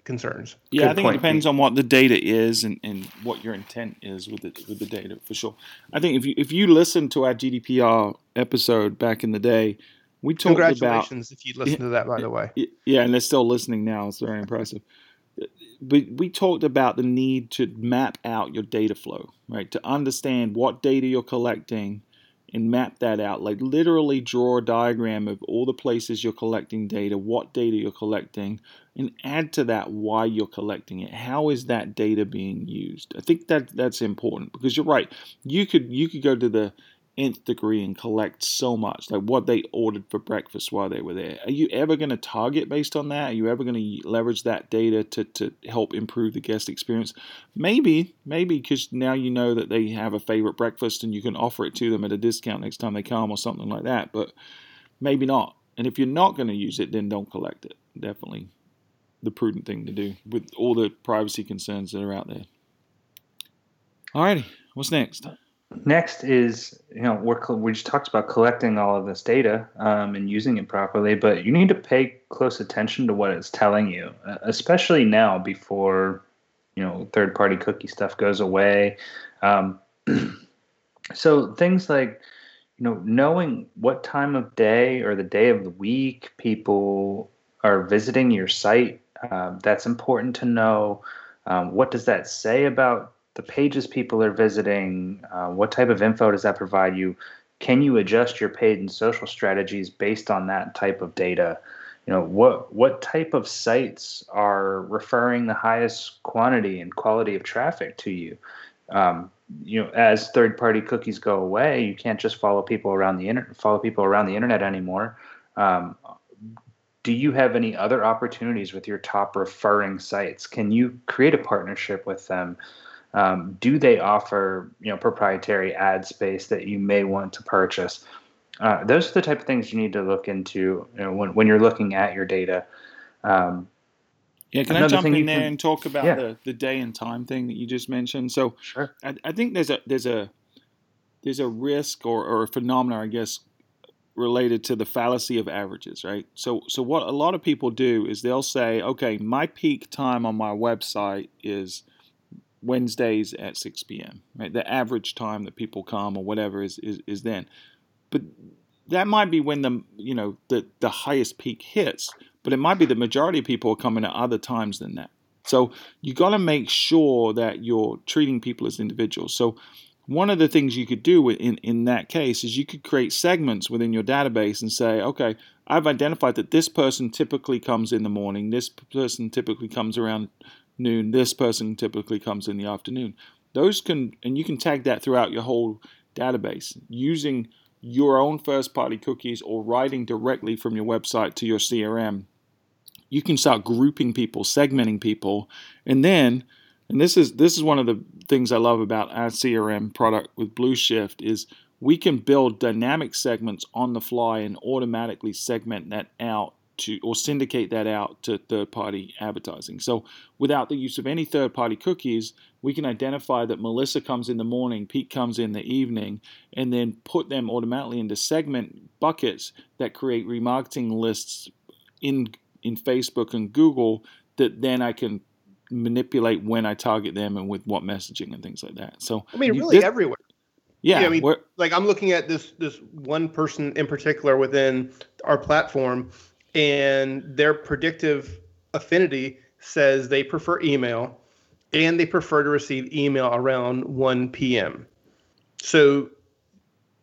Speaker 2: concerns.
Speaker 1: Yeah, Good I think point. it depends on what the data is and, and what your intent is with the with the data for sure. I think if you if you listen to our GDPR episode back in the day, we talked
Speaker 2: Congratulations
Speaker 1: about,
Speaker 2: if you listen to that, by the way.
Speaker 1: Yeah, and they're still listening now. It's very impressive. But we talked about the need to map out your data flow, right? To understand what data you're collecting and map that out. Like literally draw a diagram of all the places you're collecting data, what data you're collecting, and add to that why you're collecting it. How is that data being used? I think that that's important because you're right. You could you could go to the nth degree and collect so much, like what they ordered for breakfast while they were there. Are you ever going to target based on that? Are you ever going to leverage that data to, to help improve the guest experience? Maybe, maybe because now you know that they have a favorite breakfast and you can offer it to them at a discount next time they come or something like that, but maybe not. And if you're not going to use it, then don't collect it. Definitely the prudent thing to do with all the privacy concerns that are out there. Alrighty, what's next?
Speaker 4: Next is you know we're we just talked about collecting all of this data um, and using it properly, but you need to pay close attention to what it's telling you, especially now before you know third party cookie stuff goes away. Um, so things like you know knowing what time of day or the day of the week people are visiting your site um, that's important to know um, what does that say about the pages people are visiting, uh, what type of info does that provide you? Can you adjust your paid and social strategies based on that type of data? You know, what what type of sites are referring the highest quantity and quality of traffic to you? Um, you know, as third-party cookies go away, you can't just follow people around the internet, follow people around the internet anymore. Um, do you have any other opportunities with your top referring sites? Can you create a partnership with them? Um, do they offer you know proprietary ad space that you may want to purchase? Uh, those are the type of things you need to look into you know, when, when you're looking at your data. Um,
Speaker 1: yeah, can I jump in there can, and talk about yeah. the, the day and time thing that you just mentioned? So,
Speaker 4: sure.
Speaker 1: I, I think there's a there's a there's a risk or, or a phenomenon, I guess, related to the fallacy of averages, right? So, so what a lot of people do is they'll say, okay, my peak time on my website is Wednesdays at 6 p.m. Right, the average time that people come or whatever is is, is then, but that might be when the you know the the highest peak hits, but it might be the majority of people are coming at other times than that. So you got to make sure that you're treating people as individuals. So one of the things you could do in, in that case is you could create segments within your database and say, okay, I've identified that this person typically comes in the morning, this person typically comes around noon. This person typically comes in the afternoon. Those can, and you can tag that throughout your whole database using your own first party cookies or writing directly from your website to your CRM. You can start grouping people, segmenting people, and then, and this is this is one of the things I love about our CRM product with Blueshift is we can build dynamic segments on the fly and automatically segment that out to or syndicate that out to third party advertising. So without the use of any third party cookies, we can identify that Melissa comes in the morning, Pete comes in the evening, and then put them automatically into segment buckets that create remarketing lists in in Facebook and Google that then I can manipulate when I target them and with what messaging and things like that. So
Speaker 2: I mean really this, everywhere.
Speaker 1: Yeah, yeah I
Speaker 2: mean, like I'm looking at this this one person in particular within our platform and their predictive affinity says they prefer email and they prefer to receive email around 1 p.m. So,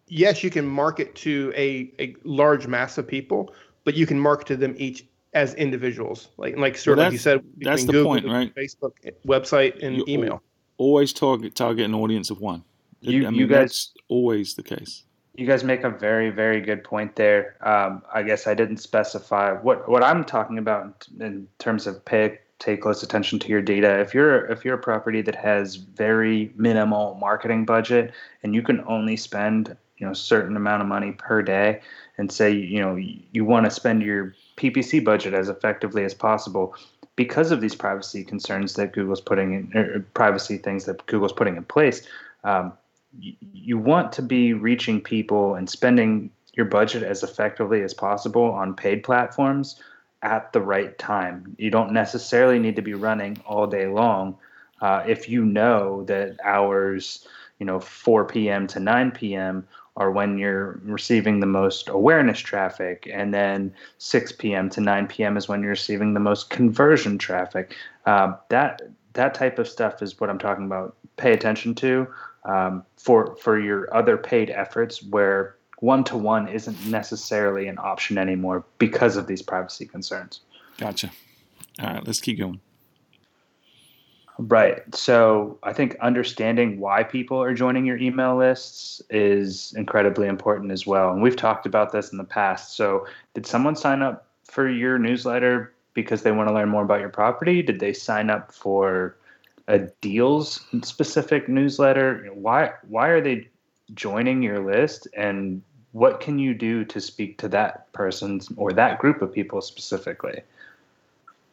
Speaker 2: yes, you can market to a, a large mass of people, but you can market to them each as individuals. Like, like sort well, of like you said,
Speaker 1: that's the Google, point, right?
Speaker 2: Facebook, website, and you email.
Speaker 1: Always target target an audience of one. You, I mean, you guys, that's always the case.
Speaker 4: You guys make a very, very good point there. Um, I guess I didn't specify what what I'm talking about in terms of pay pay close attention to your data. If you're if you're a property that has very minimal marketing budget and you can only spend you know certain amount of money per day, and say you know you want to spend your PPC budget as effectively as possible, because of these privacy concerns that Google's putting in, or privacy things that Google's putting in place. Um, you want to be reaching people and spending your budget as effectively as possible on paid platforms at the right time. You don't necessarily need to be running all day long. Uh, if you know that hours, you know, 4 p.m. to 9 p.m. are when you're receiving the most awareness traffic, and then 6 p.m. to 9 p.m. is when you're receiving the most conversion traffic. Uh, that that type of stuff is what I'm talking about. Pay attention to um, for for your other paid efforts where one to one isn't necessarily an option anymore because of these privacy concerns.
Speaker 1: Gotcha. All right, let's keep going.
Speaker 4: Right. So I think understanding why people are joining your email lists is incredibly important as well. And we've talked about this in the past. So, did someone sign up for your newsletter because they want to learn more about your property? Did they sign up for a deals specific newsletter? Why why are they joining your list and what can you do to speak to that person or that group of people specifically?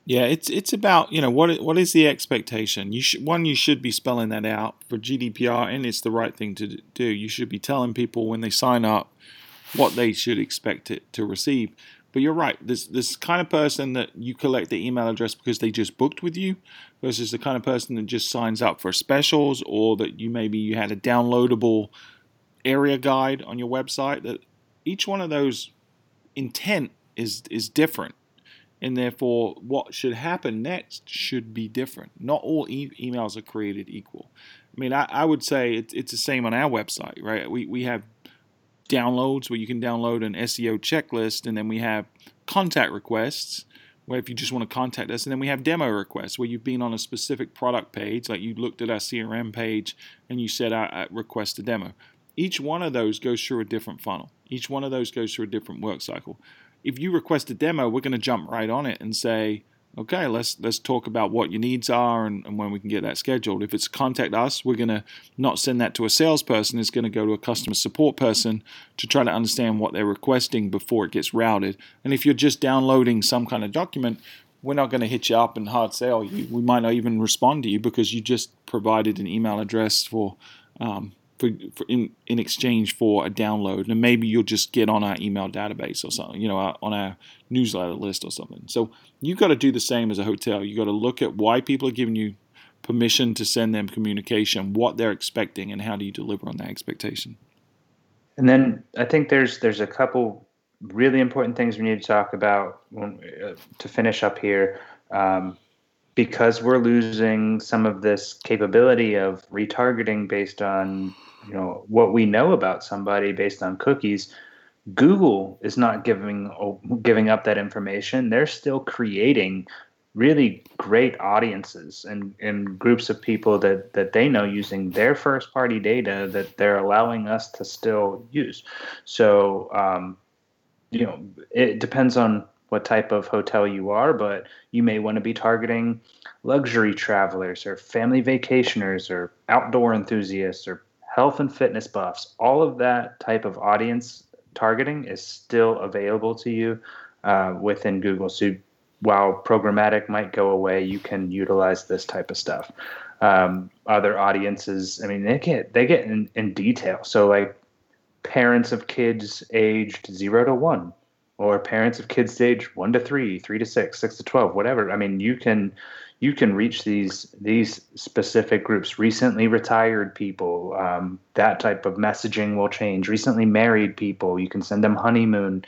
Speaker 1: Yeah, it's it's about you know what what is the expectation? You should one you should be spelling that out for GDPR, and it's the right thing to do. You should be telling people when they sign up what they should expect it to receive. But you're right. This this kind of person that you collect the email address because they just booked with you, versus the kind of person that just signs up for specials or that you maybe you had a downloadable area guide on your website. That each one of those intent is is different and therefore what should happen next should be different. Not all e- emails are created equal. I mean, I, I would say it's, it's the same on our website, right? We, we have downloads where you can download an SEO checklist, and then we have contact requests where if you just want to contact us, and then we have demo requests where you've been on a specific product page, like you looked at our CRM page and you said, I, I request a demo. Each one of those goes through a different funnel. Each one of those goes through a different work cycle if you request a demo, we're going to jump right on it and say, okay, let's let's talk about what your needs are and, and, when we can get that scheduled. If it's contact us, we're going to not send that to a salesperson. It's going to go to a customer support person to try to understand what they're requesting before it gets routed. And if you're just downloading some kind of document, we're not going to hit you up and hard sell you. We might not even respond to you because you just provided an email address for um, for, for in, in exchange for a download. And maybe you'll just get on our email database or something you know on our newsletter list or something. So you've got to do the same as a hotel. You've got to look at why people are giving you permission to send them communication what they're expecting and how do you deliver on that expectation.
Speaker 4: And then i think there's there's a couple really important things we need to talk about when, uh, to finish up here. Um, because we're losing some of this capability of retargeting based on you know what we know about somebody based on cookies google is not giving giving up that information. They're still creating really great audiences and, and groups of people that, that they know using their first party data that they're allowing us to still use. So um, you know it depends on what type of hotel you are but you may want to be targeting luxury travelers or family vacationers or outdoor enthusiasts or health and fitness buffs, all of that type of audience targeting is still available to you uh, within Google. So while programmatic might go away, you can utilize this type of stuff. Um, other audiences, I mean, they get they get in, in detail. So like parents of kids aged zero to one, or parents of kids age one to three, three to six, six to twelve, whatever. I mean, you can you can reach these these specific groups recently retired people um, that type of messaging will change. Recently married people you can send them honeymoon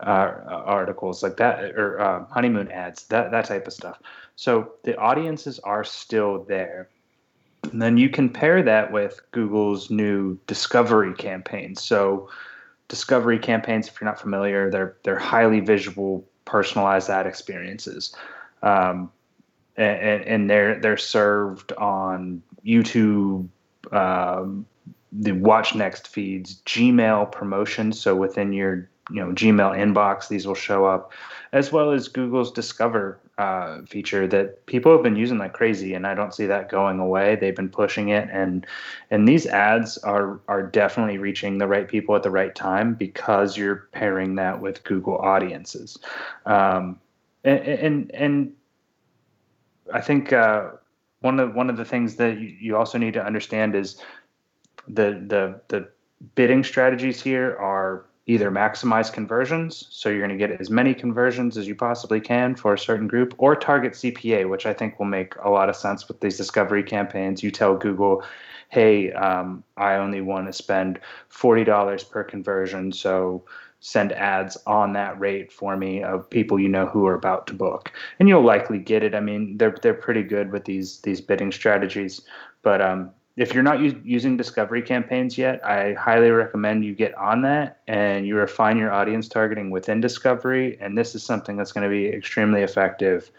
Speaker 4: uh, articles like that or uh, honeymoon ads that that type of stuff. So the audiences are still there. And then you can pair that with google's new discovery campaigns. So discovery campaigns if you're not familiar they're they're highly visual personalized ad experiences. Um, and, and they're they're served on YouTube, um, the Watch Next feeds, Gmail promotions. So within your you know Gmail inbox, these will show up, as well as Google's Discover uh, feature that people have been using like crazy, and I don't see that going away. They've been pushing it, and and these ads are are definitely reaching the right people at the right time because you're pairing that with Google Audiences, um, and and, and I think uh, one of one of the things that you also need to understand is the the the bidding strategies here are either maximize conversions, so you're going to get as many conversions as you possibly can for a certain group, or target CPA, which I think will make a lot of sense with these discovery campaigns. You tell Google, hey, um, I only want to spend $40 per conversion, so send ads on that rate for me of people you know who are about to book. And you'll likely get it. I mean they're they're pretty good with these these bidding strategies. But um, if you're not u- using discovery campaigns yet i highly recommend you get on that and you refine your audience targeting within discovery. And this is something that's going to be extremely effective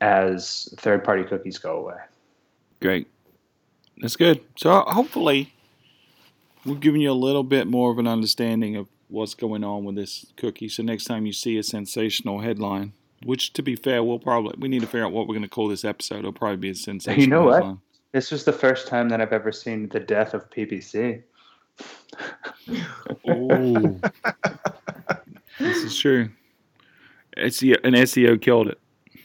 Speaker 4: as third party cookies go away.
Speaker 1: Great. That's good. So hopefully we've given you a little bit more of an understanding of what's going on with this cookie. So next time you see a sensational headline, which to be fair, we'll probably we need to figure out what we're going to call this episode. It'll probably be a sensational.
Speaker 4: You know
Speaker 1: headline.
Speaker 4: what? This was the first time that I've ever seen the death of PPC.
Speaker 1: oh, this is true. SEO, an SEO killed it.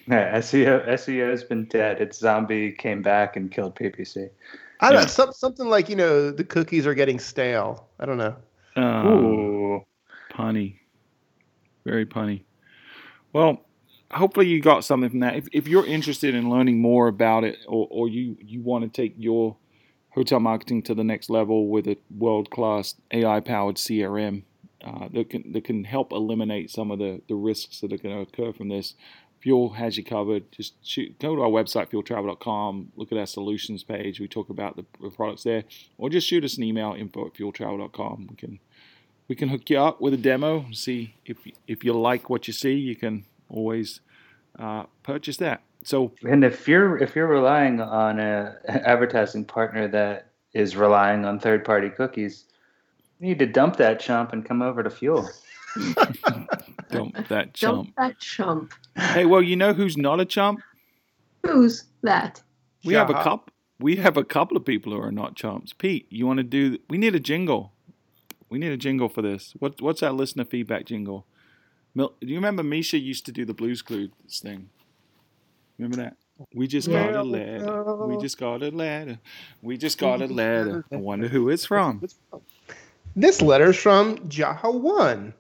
Speaker 4: Yeah, SEO SEO has been dead. Its zombie came back and killed PPC.
Speaker 2: I don't
Speaker 1: Yeah.
Speaker 2: know, something like, you know, the cookies are getting stale. I don't know.
Speaker 1: Uh,
Speaker 4: Ooh.
Speaker 1: punny, very punny. Well, hopefully you got something from that. If, if you're interested in learning more about it, or, or you you want to take your hotel marketing to the next level with a world class AI powered CRM uh, that can that can help eliminate some of the the risks that are going to occur from this. Fuel has you covered. Just shoot, go to our website, fueltravel.com, look at our solutions page. We talk about the, the products there, or just shoot us an email, info at fueltravel.com. We can we can hook you up with a demo. And see if if you like what you see, you can always uh, purchase that. So
Speaker 4: And if you're if you're relying on a advertising partner that is relying on third party cookies, you need to dump that chump and come over to Fuel.
Speaker 1: dump that chump.
Speaker 3: Dump that chump.
Speaker 1: Hey, well, you know who's not a chump?
Speaker 3: Who's that?
Speaker 1: We have a
Speaker 2: Jaha.
Speaker 1: couple. We have a couple of people who are not chumps. Pete, you want to do? We need a jingle. We need a jingle for this. What What's our listener feedback jingle? Mil, do you remember Misha used to do the Blues Clues thing? Remember that? We just got a letter. We just got a letter. We just got a letter. I wonder who it's from.
Speaker 2: This letter's from Jaha One,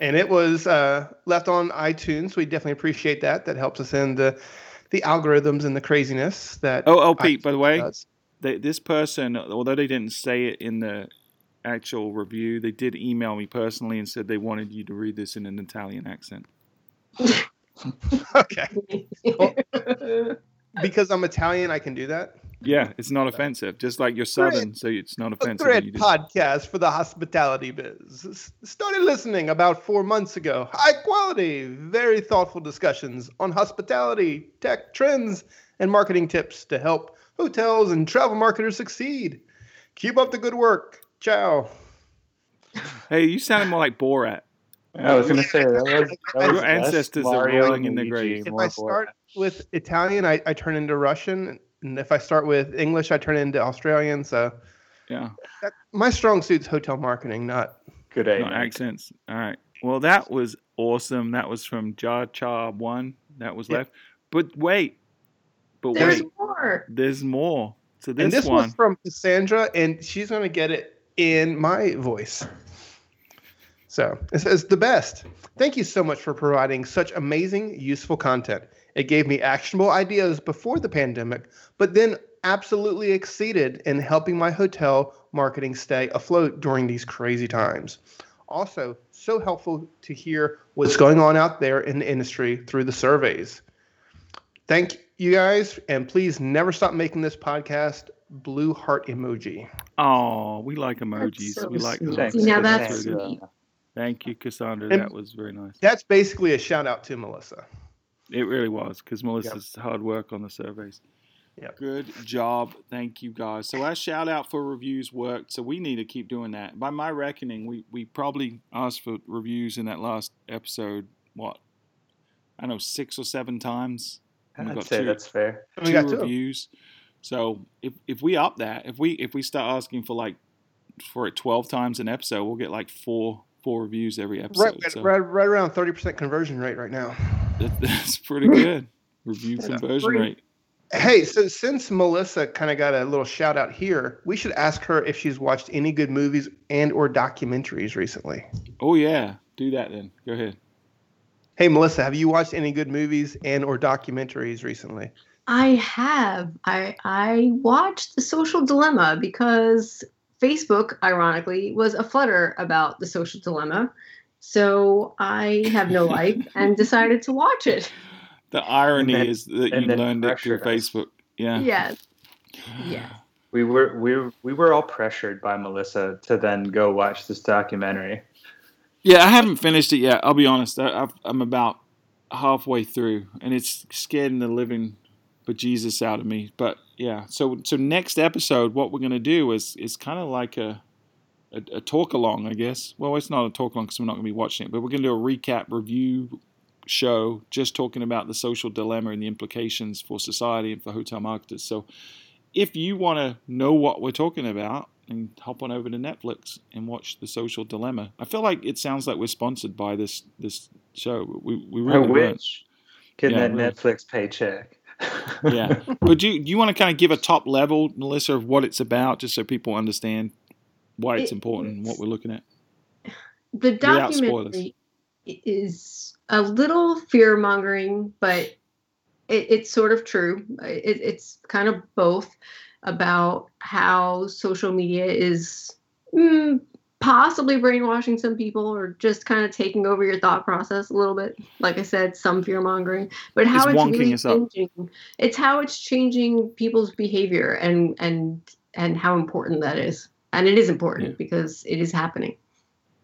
Speaker 2: and it was uh, left on iTunes. We definitely appreciate that. That helps us in the the algorithms and the craziness that.
Speaker 1: Oh, oh, Pete. By the way, they, this person, although they didn't say it in the actual review, they did email me personally and said they wanted you to read this in an Italian accent.
Speaker 2: okay, because I'm Italian, I can do that.
Speaker 1: Yeah, it's not offensive. Just like you're Southern, so it's not
Speaker 2: A
Speaker 1: offensive.
Speaker 2: thread
Speaker 1: You just-
Speaker 2: podcast for the hospitality biz. S- Started listening about four months ago. High quality, very thoughtful discussions on hospitality, tech trends, and marketing tips to help hotels and travel marketers succeed. Keep up the good work. Ciao.
Speaker 1: Hey, you sounded more like Borat.
Speaker 4: I was gonna say that was, that was
Speaker 1: Your
Speaker 4: best
Speaker 1: ancestors are
Speaker 4: Mario
Speaker 1: rolling in
Speaker 4: the
Speaker 1: grave.
Speaker 2: If
Speaker 4: more
Speaker 2: I
Speaker 4: Borat.
Speaker 2: start with Italian, I, I turn into Russian. And if I start with English, I turn into Australian. So
Speaker 1: Yeah,
Speaker 2: that, my strong suit's hotel marketing, not
Speaker 4: good aim.
Speaker 1: not accents. All right. Well, that was awesome. That was from Jar Cha One. That was
Speaker 2: Yeah.
Speaker 1: left. But wait, but
Speaker 3: There's
Speaker 1: wait,
Speaker 3: more.
Speaker 1: there's more. So this,
Speaker 2: and this
Speaker 1: one.
Speaker 2: was from Cassandra, and she's going to get it in my voice. So it says the best. Thank you so much for providing such amazing, useful content. It gave me actionable ideas before the pandemic, but then absolutely exceeded in helping my hotel marketing stay afloat during these crazy times. Also, so helpful to hear what's going on out there in the industry through the surveys. Thank you guys, and please never stop making this podcast blue heart emoji.
Speaker 1: Oh, we like emojis.
Speaker 3: so
Speaker 1: we like
Speaker 3: sweet.
Speaker 1: hearts.
Speaker 3: See, now
Speaker 1: That's
Speaker 3: that's sweet.
Speaker 1: Thank you, Cassandra.
Speaker 2: And-
Speaker 1: that was very nice.
Speaker 2: That's basically a shout out to Melissa.
Speaker 1: It really was because Melissa's hard work on the surveys.
Speaker 2: Yep.
Speaker 1: Good job. Thank you guys. So our shout out for reviews worked. So we need to keep doing that. By my reckoning, we, we probably asked for reviews in that last episode, what? I don't know, six or seven times.
Speaker 4: I'd
Speaker 1: got
Speaker 4: say
Speaker 1: two-
Speaker 4: that's fair.
Speaker 2: We
Speaker 1: two
Speaker 2: got two.
Speaker 1: So if if we up that, if we if we start asking for like for it twelve times an episode, we'll get like four four reviews every episode.
Speaker 2: Right, right,
Speaker 1: so
Speaker 2: right, right around 30% conversion rate right now.
Speaker 1: that- that's pretty good. Review conversion
Speaker 3: Free.
Speaker 1: rate.
Speaker 2: Hey, so since Melissa kind of got a little shout out here, we should ask her if she's watched any good movies and or documentaries recently.
Speaker 1: Oh yeah, do that then. Go ahead.
Speaker 2: Hey, Melissa, have you watched any good movies and or documentaries recently?
Speaker 3: I have. I I watched The Social Dilemma because Facebook, ironically, was a flutter about the social dilemma. So I have no life and decided to watch it.
Speaker 1: The irony
Speaker 4: then-
Speaker 1: is that you learned it through
Speaker 4: pressured us.
Speaker 1: Facebook. Yeah.
Speaker 3: Yes. Yes.
Speaker 4: We were we were, we were all pressured by Melissa to then go watch this documentary.
Speaker 1: Yeah, I haven't finished it yet. I'll be honest. I, I've, I'm about halfway through, and it's scaring the living bejesus out of me. But yeah, so so next episode, what we're gonna do is is kind of like a, a a talk along, I guess. Well, it's not a talk along because we're not gonna be watching it, but we're gonna do a recap review show, just talking about the social dilemma and the implications for society and for hotel marketers. So if you want to know what we're talking about, and hop on over to Netflix and watch The Social Dilemma. I feel like it sounds like we're sponsored by this this show. We we really weren't.
Speaker 4: wish. Getting
Speaker 1: Yeah,
Speaker 4: that
Speaker 1: really.
Speaker 4: Netflix paycheck.
Speaker 1: Yeah. But do you, do you want to kind of give a top level, Melissa, of what it's about, just so people understand why it's
Speaker 3: It-
Speaker 1: important and what we're looking at?
Speaker 3: the
Speaker 1: Without
Speaker 3: documentary is a little fear mongering, but it, it's sort of true. It, it's kind of both about how social media is mm, possibly brainwashing some people or just kind of taking over your thought process a little bit. Like I said, some fear mongering, but how
Speaker 1: It's
Speaker 3: it's, really
Speaker 1: us up.
Speaker 3: changing. It's how it's changing people's behavior and and and how important that is. And it is important
Speaker 1: Yeah.
Speaker 3: because it is happening.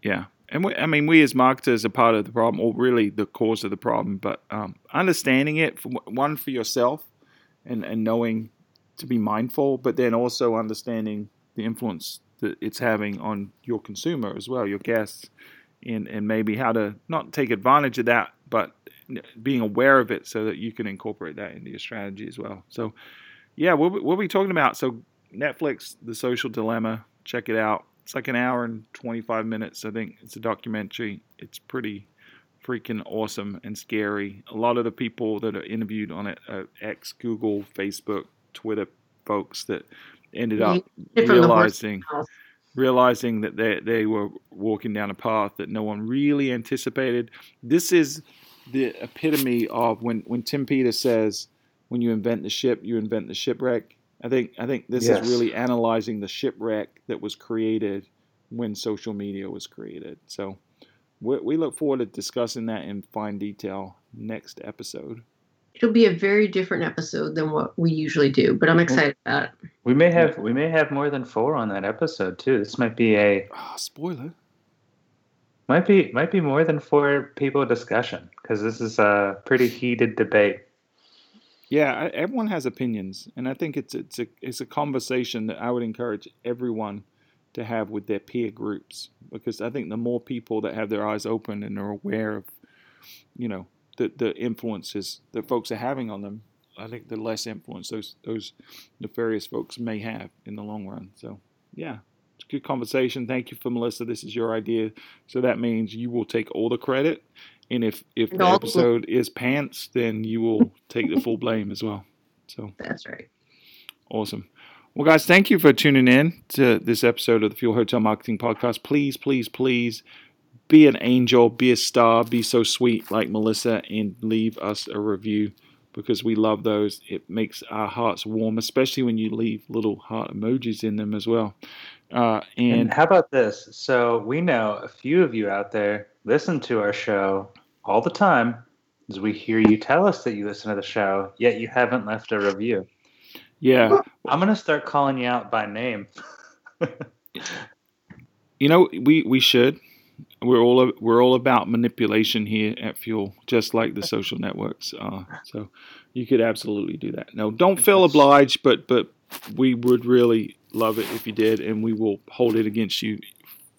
Speaker 1: Yeah. And we, I mean, we as marketers are part of the problem, or really the cause of the problem. But um, understanding it, for, one for yourself, and and knowing to be mindful, but then also understanding the influence that it's having on your consumer as well, your guests, and and maybe how to not take advantage of that, but being aware of it so that you can incorporate that into your strategy as well. So, yeah, we'll be, we'll be talking about so Netflix, The Social Dilemma. Check it out. It's like an hour and 25 minutes. I think it's a documentary. It's pretty freaking awesome and scary. A lot of the people that are interviewed on it are ex Google, Facebook, Twitter folks that ended up
Speaker 3: It from the horse's
Speaker 1: realizing realizing that they they were walking down a path that no one really anticipated. This is the epitome of when when Tim Peters says, "When you invent the ship, you invent the shipwreck." I think I think this
Speaker 4: Yes.
Speaker 1: is really analyzing the shipwreck that was created when social media was created. So we, we look forward to discussing that in fine detail next episode.
Speaker 3: It'll be a very different episode than what we usually do, but I'm excited about it.
Speaker 4: We may have we may have more than four on that episode too. This might be a
Speaker 1: Ah, spoiler.
Speaker 4: might be might be more than four people discussion because this is a pretty heated debate.
Speaker 1: Yeah, I- everyone has opinions, and I think it's it's a it's a conversation that I would encourage everyone to have with their peer groups because I think the more people that have their eyes open and are aware of, you know, the the influences that folks are having on them, I think the less influence those those nefarious folks may have in the long run. So, yeah, it's a good conversation. Thank you for Melissa. This is your idea, so that means you will take all the credit. And if, if the
Speaker 3: the-
Speaker 1: episode is pants, then you will take the full blame as well. So
Speaker 3: That's right.
Speaker 1: awesome. Well, guys, thank you for tuning in to this episode of the Fuel Hotel Marketing Podcast. Please, please, please be an angel, be a star, be so sweet like Melissa, and leave us a review because we love those. It makes our hearts warm, especially when you leave little heart emojis in them as well. Uh,
Speaker 4: And,
Speaker 1: and
Speaker 4: how about this? So we know a few of you out there listen to our show all the time. As we hear you tell us that you listen to the show, yet you haven't left a review.
Speaker 1: yeah,
Speaker 4: I'm gonna start calling you out by name.
Speaker 1: You know, we, we should. We're all we're all about manipulation here at Fuel, just like the social networks are. So you could absolutely do that. No, don't feel obliged, but but we would really love it if you did, and we will hold it against you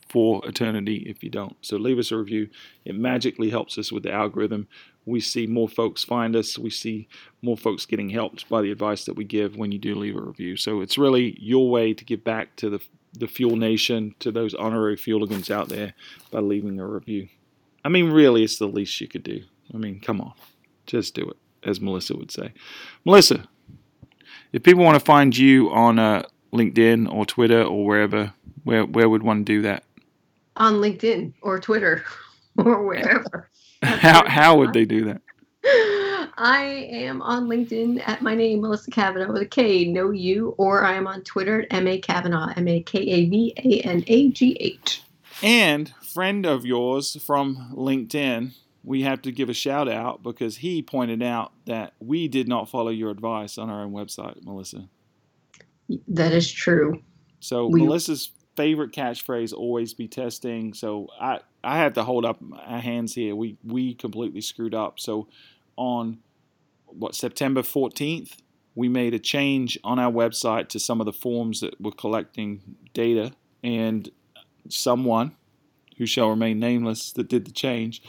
Speaker 1: for eternity if you don't. So leave us a review. It magically helps us with the algorithm. We see more folks find us. We see more folks getting helped by the advice that we give when you do leave a review. So it's really your way to give back to the the Fuel Nation, to those honorary Fueligans out there by leaving a review. I mean, really, it's the least you could do. I mean, come on, just do it, as Melissa would say. Melissa, if people want to find you on uh, LinkedIn or Twitter or wherever, where where would one do that?
Speaker 3: On LinkedIn or Twitter or wherever.
Speaker 1: How how would they do that?
Speaker 3: I am on LinkedIn at my name, Melissa Kavanagh with a K, no U, or I am on Twitter at M A Kavanagh, M A K A V A N A G H.
Speaker 1: And friend of yours from LinkedIn, we have to give a shout out because he pointed out that we did not follow your advice on our own website, Melissa.
Speaker 3: That is true.
Speaker 1: So
Speaker 3: We-
Speaker 1: Melissa's favorite catchphrase always be testing. So I I have to hold up my hands here. We we completely screwed up. So on what September 14th, we made a change on our website to some of the forms that were collecting data and someone who shall remain nameless that did the change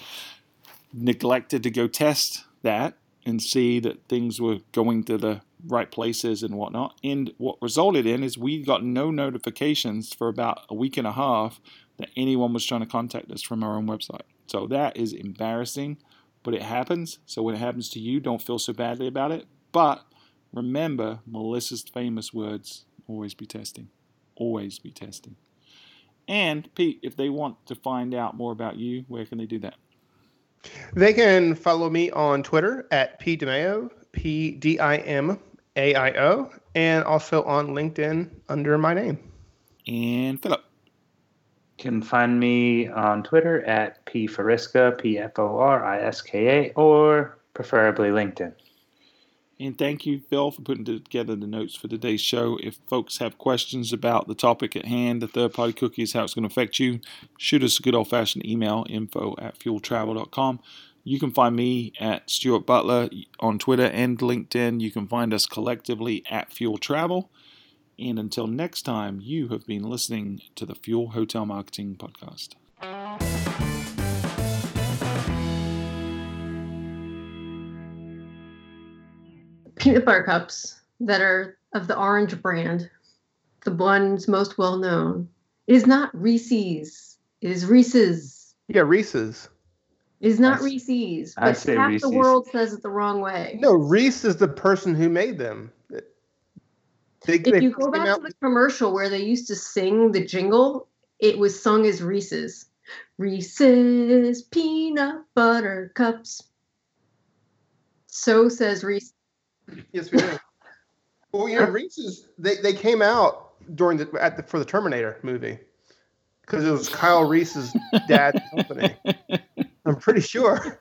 Speaker 1: neglected to go test that and see that things were going to the right places and whatnot. And what resulted in is we got no notifications for about a week and a half that anyone was trying to contact us from our own website. So that is embarrassing, but it happens. So when it happens to you, don't feel so badly about it. But remember Melissa's famous words always be testing. Always be testing. And Pete, if they want to find out more about you, where can they do that?
Speaker 2: They can follow me on Twitter at P DiMaio, P D I M A I O, and also on LinkedIn under my name.
Speaker 1: And Philip.
Speaker 4: Can find me on Twitter at P Foriska, P F O R I S K A, or preferably LinkedIn.
Speaker 1: And thank you, Phil, for putting together the notes for today's show. If folks have questions about the topic at hand, the third party cookies, how it's going to affect you, shoot us a good old fashioned email info at fueltravel.com. You can find me at Stuart Butler on Twitter and LinkedIn. You can find us collectively at Fuel Travel. And until next time, you have been listening to the Fuel Hotel Marketing Podcast.
Speaker 3: peanut butter cups that are of the orange brand, the ones most well known, it is not Reese's. It is Reese's.
Speaker 2: Yeah, Reese's.
Speaker 3: It is not
Speaker 4: I s-
Speaker 3: Reese's.
Speaker 4: I
Speaker 3: But
Speaker 4: say
Speaker 3: half
Speaker 4: Reese's.
Speaker 3: the world says it the wrong way.
Speaker 2: No, Reese is the person who made them. They,
Speaker 3: If you go back
Speaker 2: out-
Speaker 3: to the commercial where they used to sing the jingle, it was sung as Reese's. Reese's peanut butter cups. So says Reese.
Speaker 2: Yes, we do. well, you know, Reese's they, they came out during the at the for the Terminator movie because it was Kyle Reese's dad's company. I'm pretty sure.